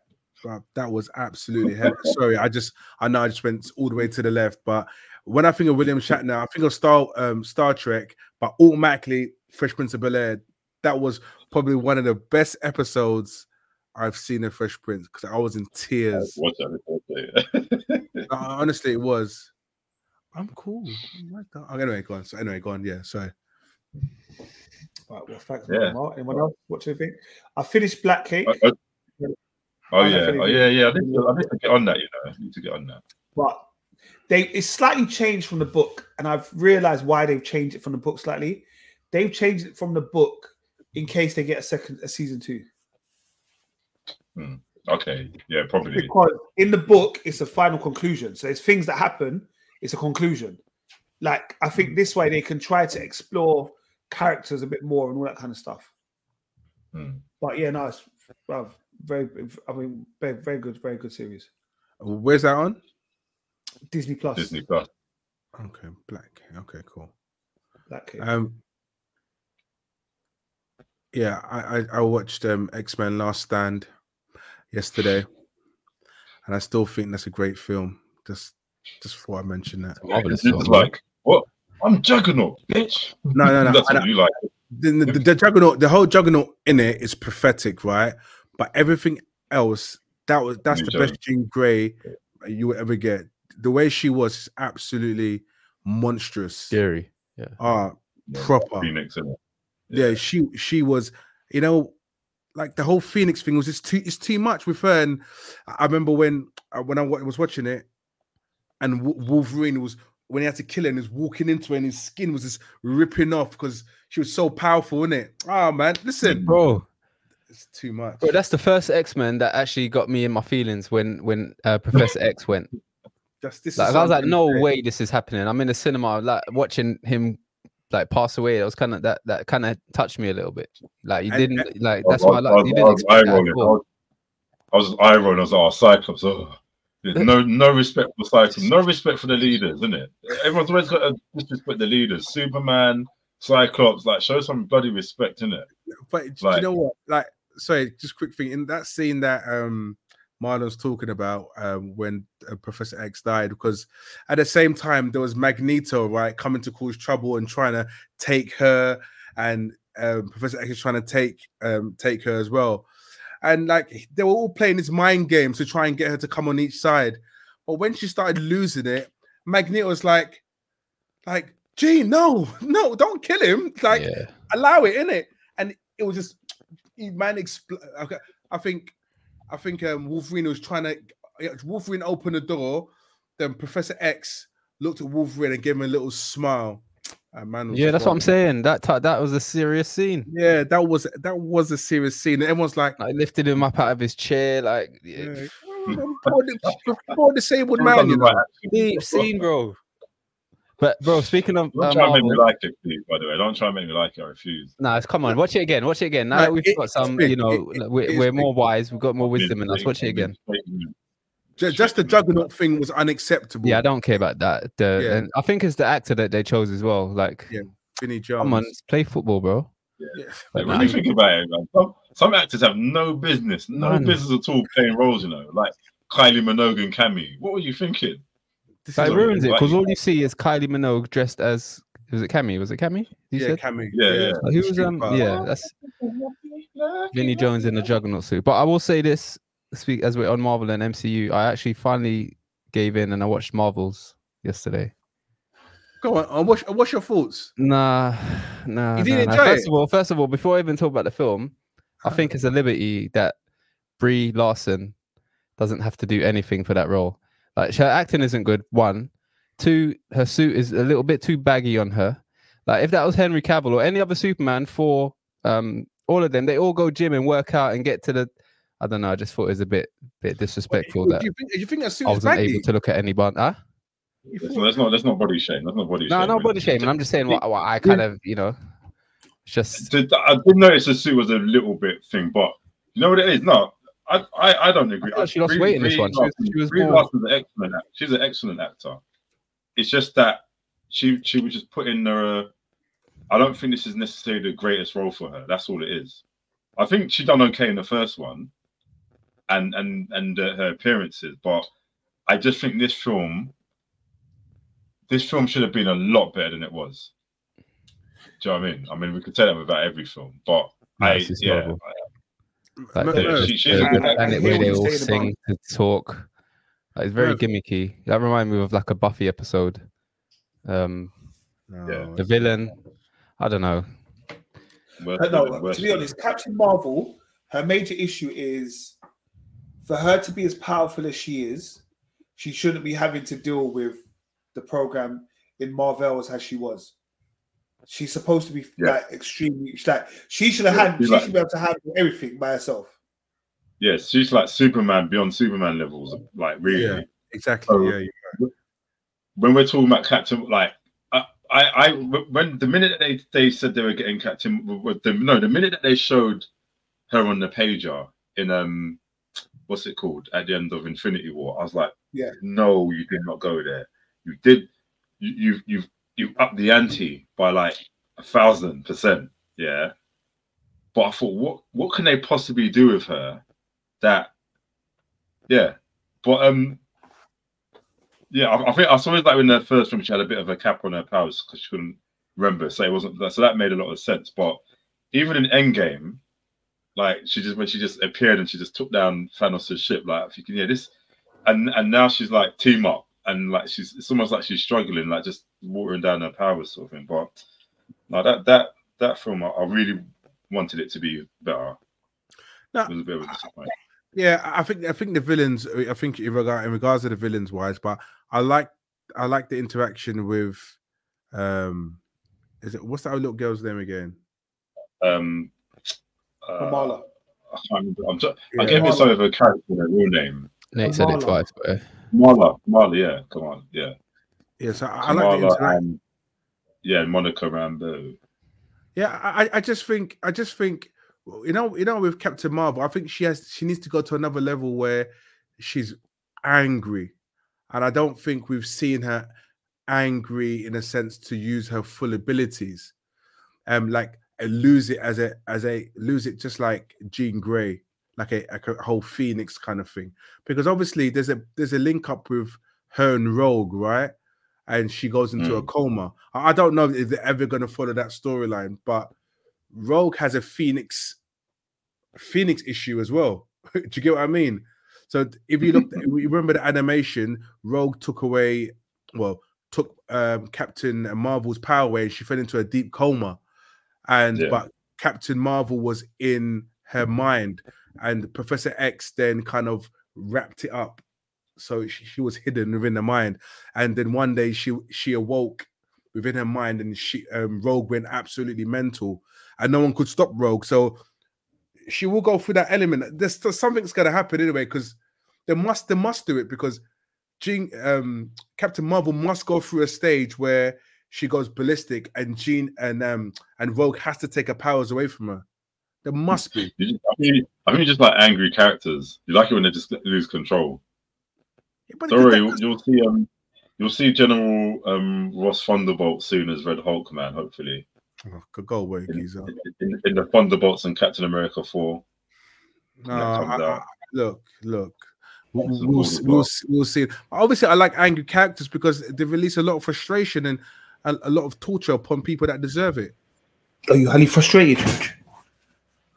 Bruv, that was absolutely hell. Sorry, I just I know I just went all the way to the left, but when I think of William Shatner, I think of Star um, Star Trek, but automatically Fresh Prince of Bel Air. That was probably one of the best episodes I've seen of Fresh Prince because I was in tears. Watch *laughs* that. Uh, honestly, it was. I'm cool. I'm like that. Oh, anyway, go on. So anyway, go on. Yeah, sorry. Right, well, thanks. Yeah. Mark. Anyone else? What do you think? I finished Black Cake, Oh, oh, oh, yeah, oh do. yeah, yeah. I need, to, I need to get on that. You know, I need to get on that. but they it's slightly changed from the book, and I've realized why they've changed it from the book slightly. They've changed it from the book in case they get a second a season two. Okay, yeah, probably. Because in the book, it's a final conclusion. So it's things that happen, it's a conclusion. Like I think this way they can try to explore characters a bit more and all that kind of stuff. Hmm. But yeah, no, it's bruv, very I mean very, very good, very good series. Where's that on? Disney Plus. Disney Plus. Okay, Black. Okay, cool. Black Um, yeah, I I, I watched um X Men Last Stand yesterday, and I still think that's a great film. Just just thought I mentioned that. Marvelous It's film, like what? I'm Juggernaut, bitch. No, no, no. That's I- what you like. the, the, the juggernaut, the whole juggernaut in it is prophetic, right? But everything else, that was that's New the best Jean Grey you will ever get. The way she was absolutely monstrous. Scary. Ah, Yeah, proper. Phoenix, innit? yeah, she she was, you know, like the whole Phoenix thing was just too it's too much with her. And I remember when uh, when I was watching it, and Wolverine was when he had to kill her and he was walking into her and his skin was just ripping off because she was so powerful, in it. Oh man, listen, Bro, it's too much. bro, that's the first X Men that actually got me in my feelings when when uh, Professor X went. Just this. is Like I was like, no that- way, this is happening. I'm in the cinema, like watching him like pass away. That was kind of that that kind of touched me a little bit. Like you And- didn't like that's was- why I I like was- you I didn't was expect that. eye-rolling. I was- I was eye rolling. I was like, oh, Cyclops. Oh. No no respect for Cyclops. No respect for the leaders, isn't it? Everyone's always got to disrespect the leaders. Superman, Cyclops. Like, show some bloody respect, innit? But do Like- you know what? Like, sorry, just quick thing in that scene that um Marlon's talking about um when uh, Professor X died, because at the same time there was Magneto right coming to cause trouble and trying to take her, and um, Professor X is trying to take um take her as well, and like they were all playing this mind game to try and get her to come on each side, but when she started losing it, Magneto was like, like. Gee, no, *laughs* no, don't kill him. Like, yeah. allow it in it and it was just man expl- okay, i think i think um wolverine was trying to yeah, wolverine opened the door then professor x looked at wolverine and gave him a little smile and man yeah, that's what I'm saying. That ti- that was a serious scene. yeah that was that was a serious scene and everyone's like Like lifted him up out of his chair, like yeah, yeah, poor, poor disabled man you know? deep scene, bro. But bro, speaking of Don't uh, try and make me like it, please. By the way, don't try and make me like it. I refuse. nah, come on, watch it again. Watch it again. Now Nah, that we've it- got some, big. you know, It- it- we're, we're more wise. We've got more wisdom in us. Watch it again. Ju- just the juggernaut thing was unacceptable Yeah, I don't care about that. The, Yeah. and I think it's the actor that they chose as well. Like, Yeah, Vinnie Jones come on, play football, bro. Yeah. Like, when you think about it, man, some, some actors have no business, no Man. business at all playing roles. You know, like Kylie Minogue and Cammy. What were you thinking? This That is Sorry, ruins it because all you see is Kylie Minogue dressed as was it Cammy? Was it Cammy? You yeah, said Cammy. Yeah, yeah. Like, who was um yeah that's Vinnie Jones in the Juggernaut suit. But I will say this: speak as we're on Marvel and MCU. I actually finally gave in and I watched Marvels yesterday. Go on. uh, What's, what's your thoughts? Nah, nah. You didn't nah, nah. First it? of all, first of all, before I even talk about the film, I think it's a liberty that Brie Larson doesn't have to do anything for that role. Like her acting isn't good. One, two, Her suit is a little bit too baggy on her. Like if that was Henry Cavill or any other Superman for um all of them, they all go gym and work out and get to the. I don't know. I just thought it was a bit bit disrespectful Do that you think, you think that suit I wasn't baggy? able to look at anyone. Huh? You That's not, that's not body shame. That's not body No, shame. no body shaming. I'm just saying what, what I kind of you know. It's just I did notice the suit was a little bit thing, but you know what it is? No, I I, I don't agree. I she lost Brie- weight in this Brie one. She was- she was more- an excellent. She's an excellent actor. It's just that she she was just put in there. I don't think this is necessarily the greatest role for her. That's all it is. I think she done okay in the first one, and and and uh, her appearances, but I just think this film, this film should have been a lot better than it was. Do you know what I mean? I mean, we could say that about every film, but No, I yeah. Like No, the, no, she- she's the- the planet where they all sing to talk. Like, it's very No. gimmicky. That reminded me of like a Buffy episode. Um, No, the villain. I don't know. worse Uh, no, villain, to be honest, Captain Marvel, her major issue is for her to be as powerful as she is, she shouldn't be having to deal with the program in Marvels as she was. She's supposed to be Yeah. like extremely she's like she should have Yeah, had she like- should be able to handle everything by herself. Yes, she's like Superman beyond Superman levels. Like really, Yeah. exactly. Oh. yeah, yeah. when we're talking about Captain, like I, I, I, when the minute that they they said they were getting Captain, with the, no, the minute that they showed her on the pager in um, what's it called at the end of Infinity War, I was like, Yeah. no, you did not go there. You did, you you you you up the ante by like a thousand percent, yeah. But I thought, what what can they possibly do with her that, yeah. But um, yeah, I, I think I saw it like in the first film she had a bit of a cap on her powers because she couldn't remember, so it wasn't that. So that made a lot of sense. But even in Endgame, like she just when she just appeared and she just took down Thanos' ship, like if you can hear this, and and now she's like team up and like she's it's almost like she's struggling, like just watering down her powers sort of thing. But no, that that that film I, I really wanted it to be better. No, It was a bit of a disappointment. Yeah, I I think I think the villains. I think in regard in regards to the villains wise, but I like I like the interaction with um is it what's that little girl's name again? Um, uh, Kamala. I can't remember. I'm just, I Yeah. get mixed up with her character, her real name. Nate said it twice, but Marla, Marla, yeah, come on, yeah. Yeah, so I, I like the Kamala and yeah, Monica Rambeau. Yeah, I, I- just think I just think you know you know with Captain Marvel, I think she has she needs to go to another level where she's angry, and I don't think we've seen her angry in a sense to use her full abilities, um, like lose it as a as a lose it just like Jean Grey, like a, like a whole Phoenix kind of thing, because obviously there's a there's a link up with her and Rogue, right? and she goes into a coma. I I don't know if they're ever going to follow that storyline, but Rogue has a Phoenix Phoenix issue as well. *laughs* Do you get what I mean? So if you look, you *laughs* remember the animation, Rogue took away, well, took um, Captain Marvel's power away, and she fell into a deep coma. And Yeah. but Captain Marvel was in her mind, and Professor X then kind of wrapped it up, so she, she was hidden within the mind. And then one day she she awoke within her mind, and she um, Rogue went absolutely mental, and no one could stop Rogue. So she will go through that element. There's something's gonna happen anyway, because they must they must do it because Jean um Captain Marvel must go through a stage where she goes ballistic and Jean and um and Rogue has to take her powers away from her. There must be. You I, mean, I think you just like angry characters. You like it when they just lose control. Yeah, but Don't worry, that- you'll, you'll see. Um, you'll see General um Ross Thunderbolt soon as Red Hulk, man. Hopefully, Oh, go- go away, in, geezer. in, in the Thunderbolts and Captain America four. No, I- I- look, look. We'll, we'll, cool s- as we'll, well. we'll see. Obviously, I like angry characters because they release a lot of frustration and a, a lot of torture upon people that deserve it. Are you highly frustrated?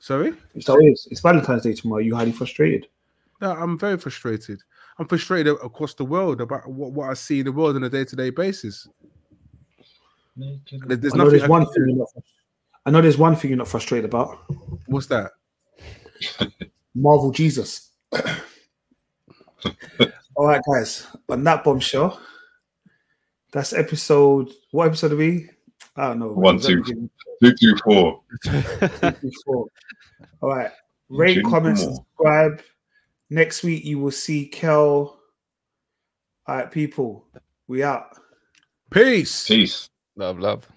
Sorry? So it is. It's Valentine's Day tomorrow. Are you highly frustrated? No, I'm very frustrated. I'm frustrated across the world about what, what I see in the world on a day to day basis. There's I know nothing. there's I one thing not. I know there's one thing you're not frustrated about. What's that? Marvel Jesus. *laughs* All right, guys. On that bombshell, That's episode. What episode are we? I don't know. One, Was that two. beginning? Two, two, four. Two, four. All right. Rate, Drink comment, more. subscribe. Next week you will see Kel. All right, people. We out. Peace. Peace. love, love.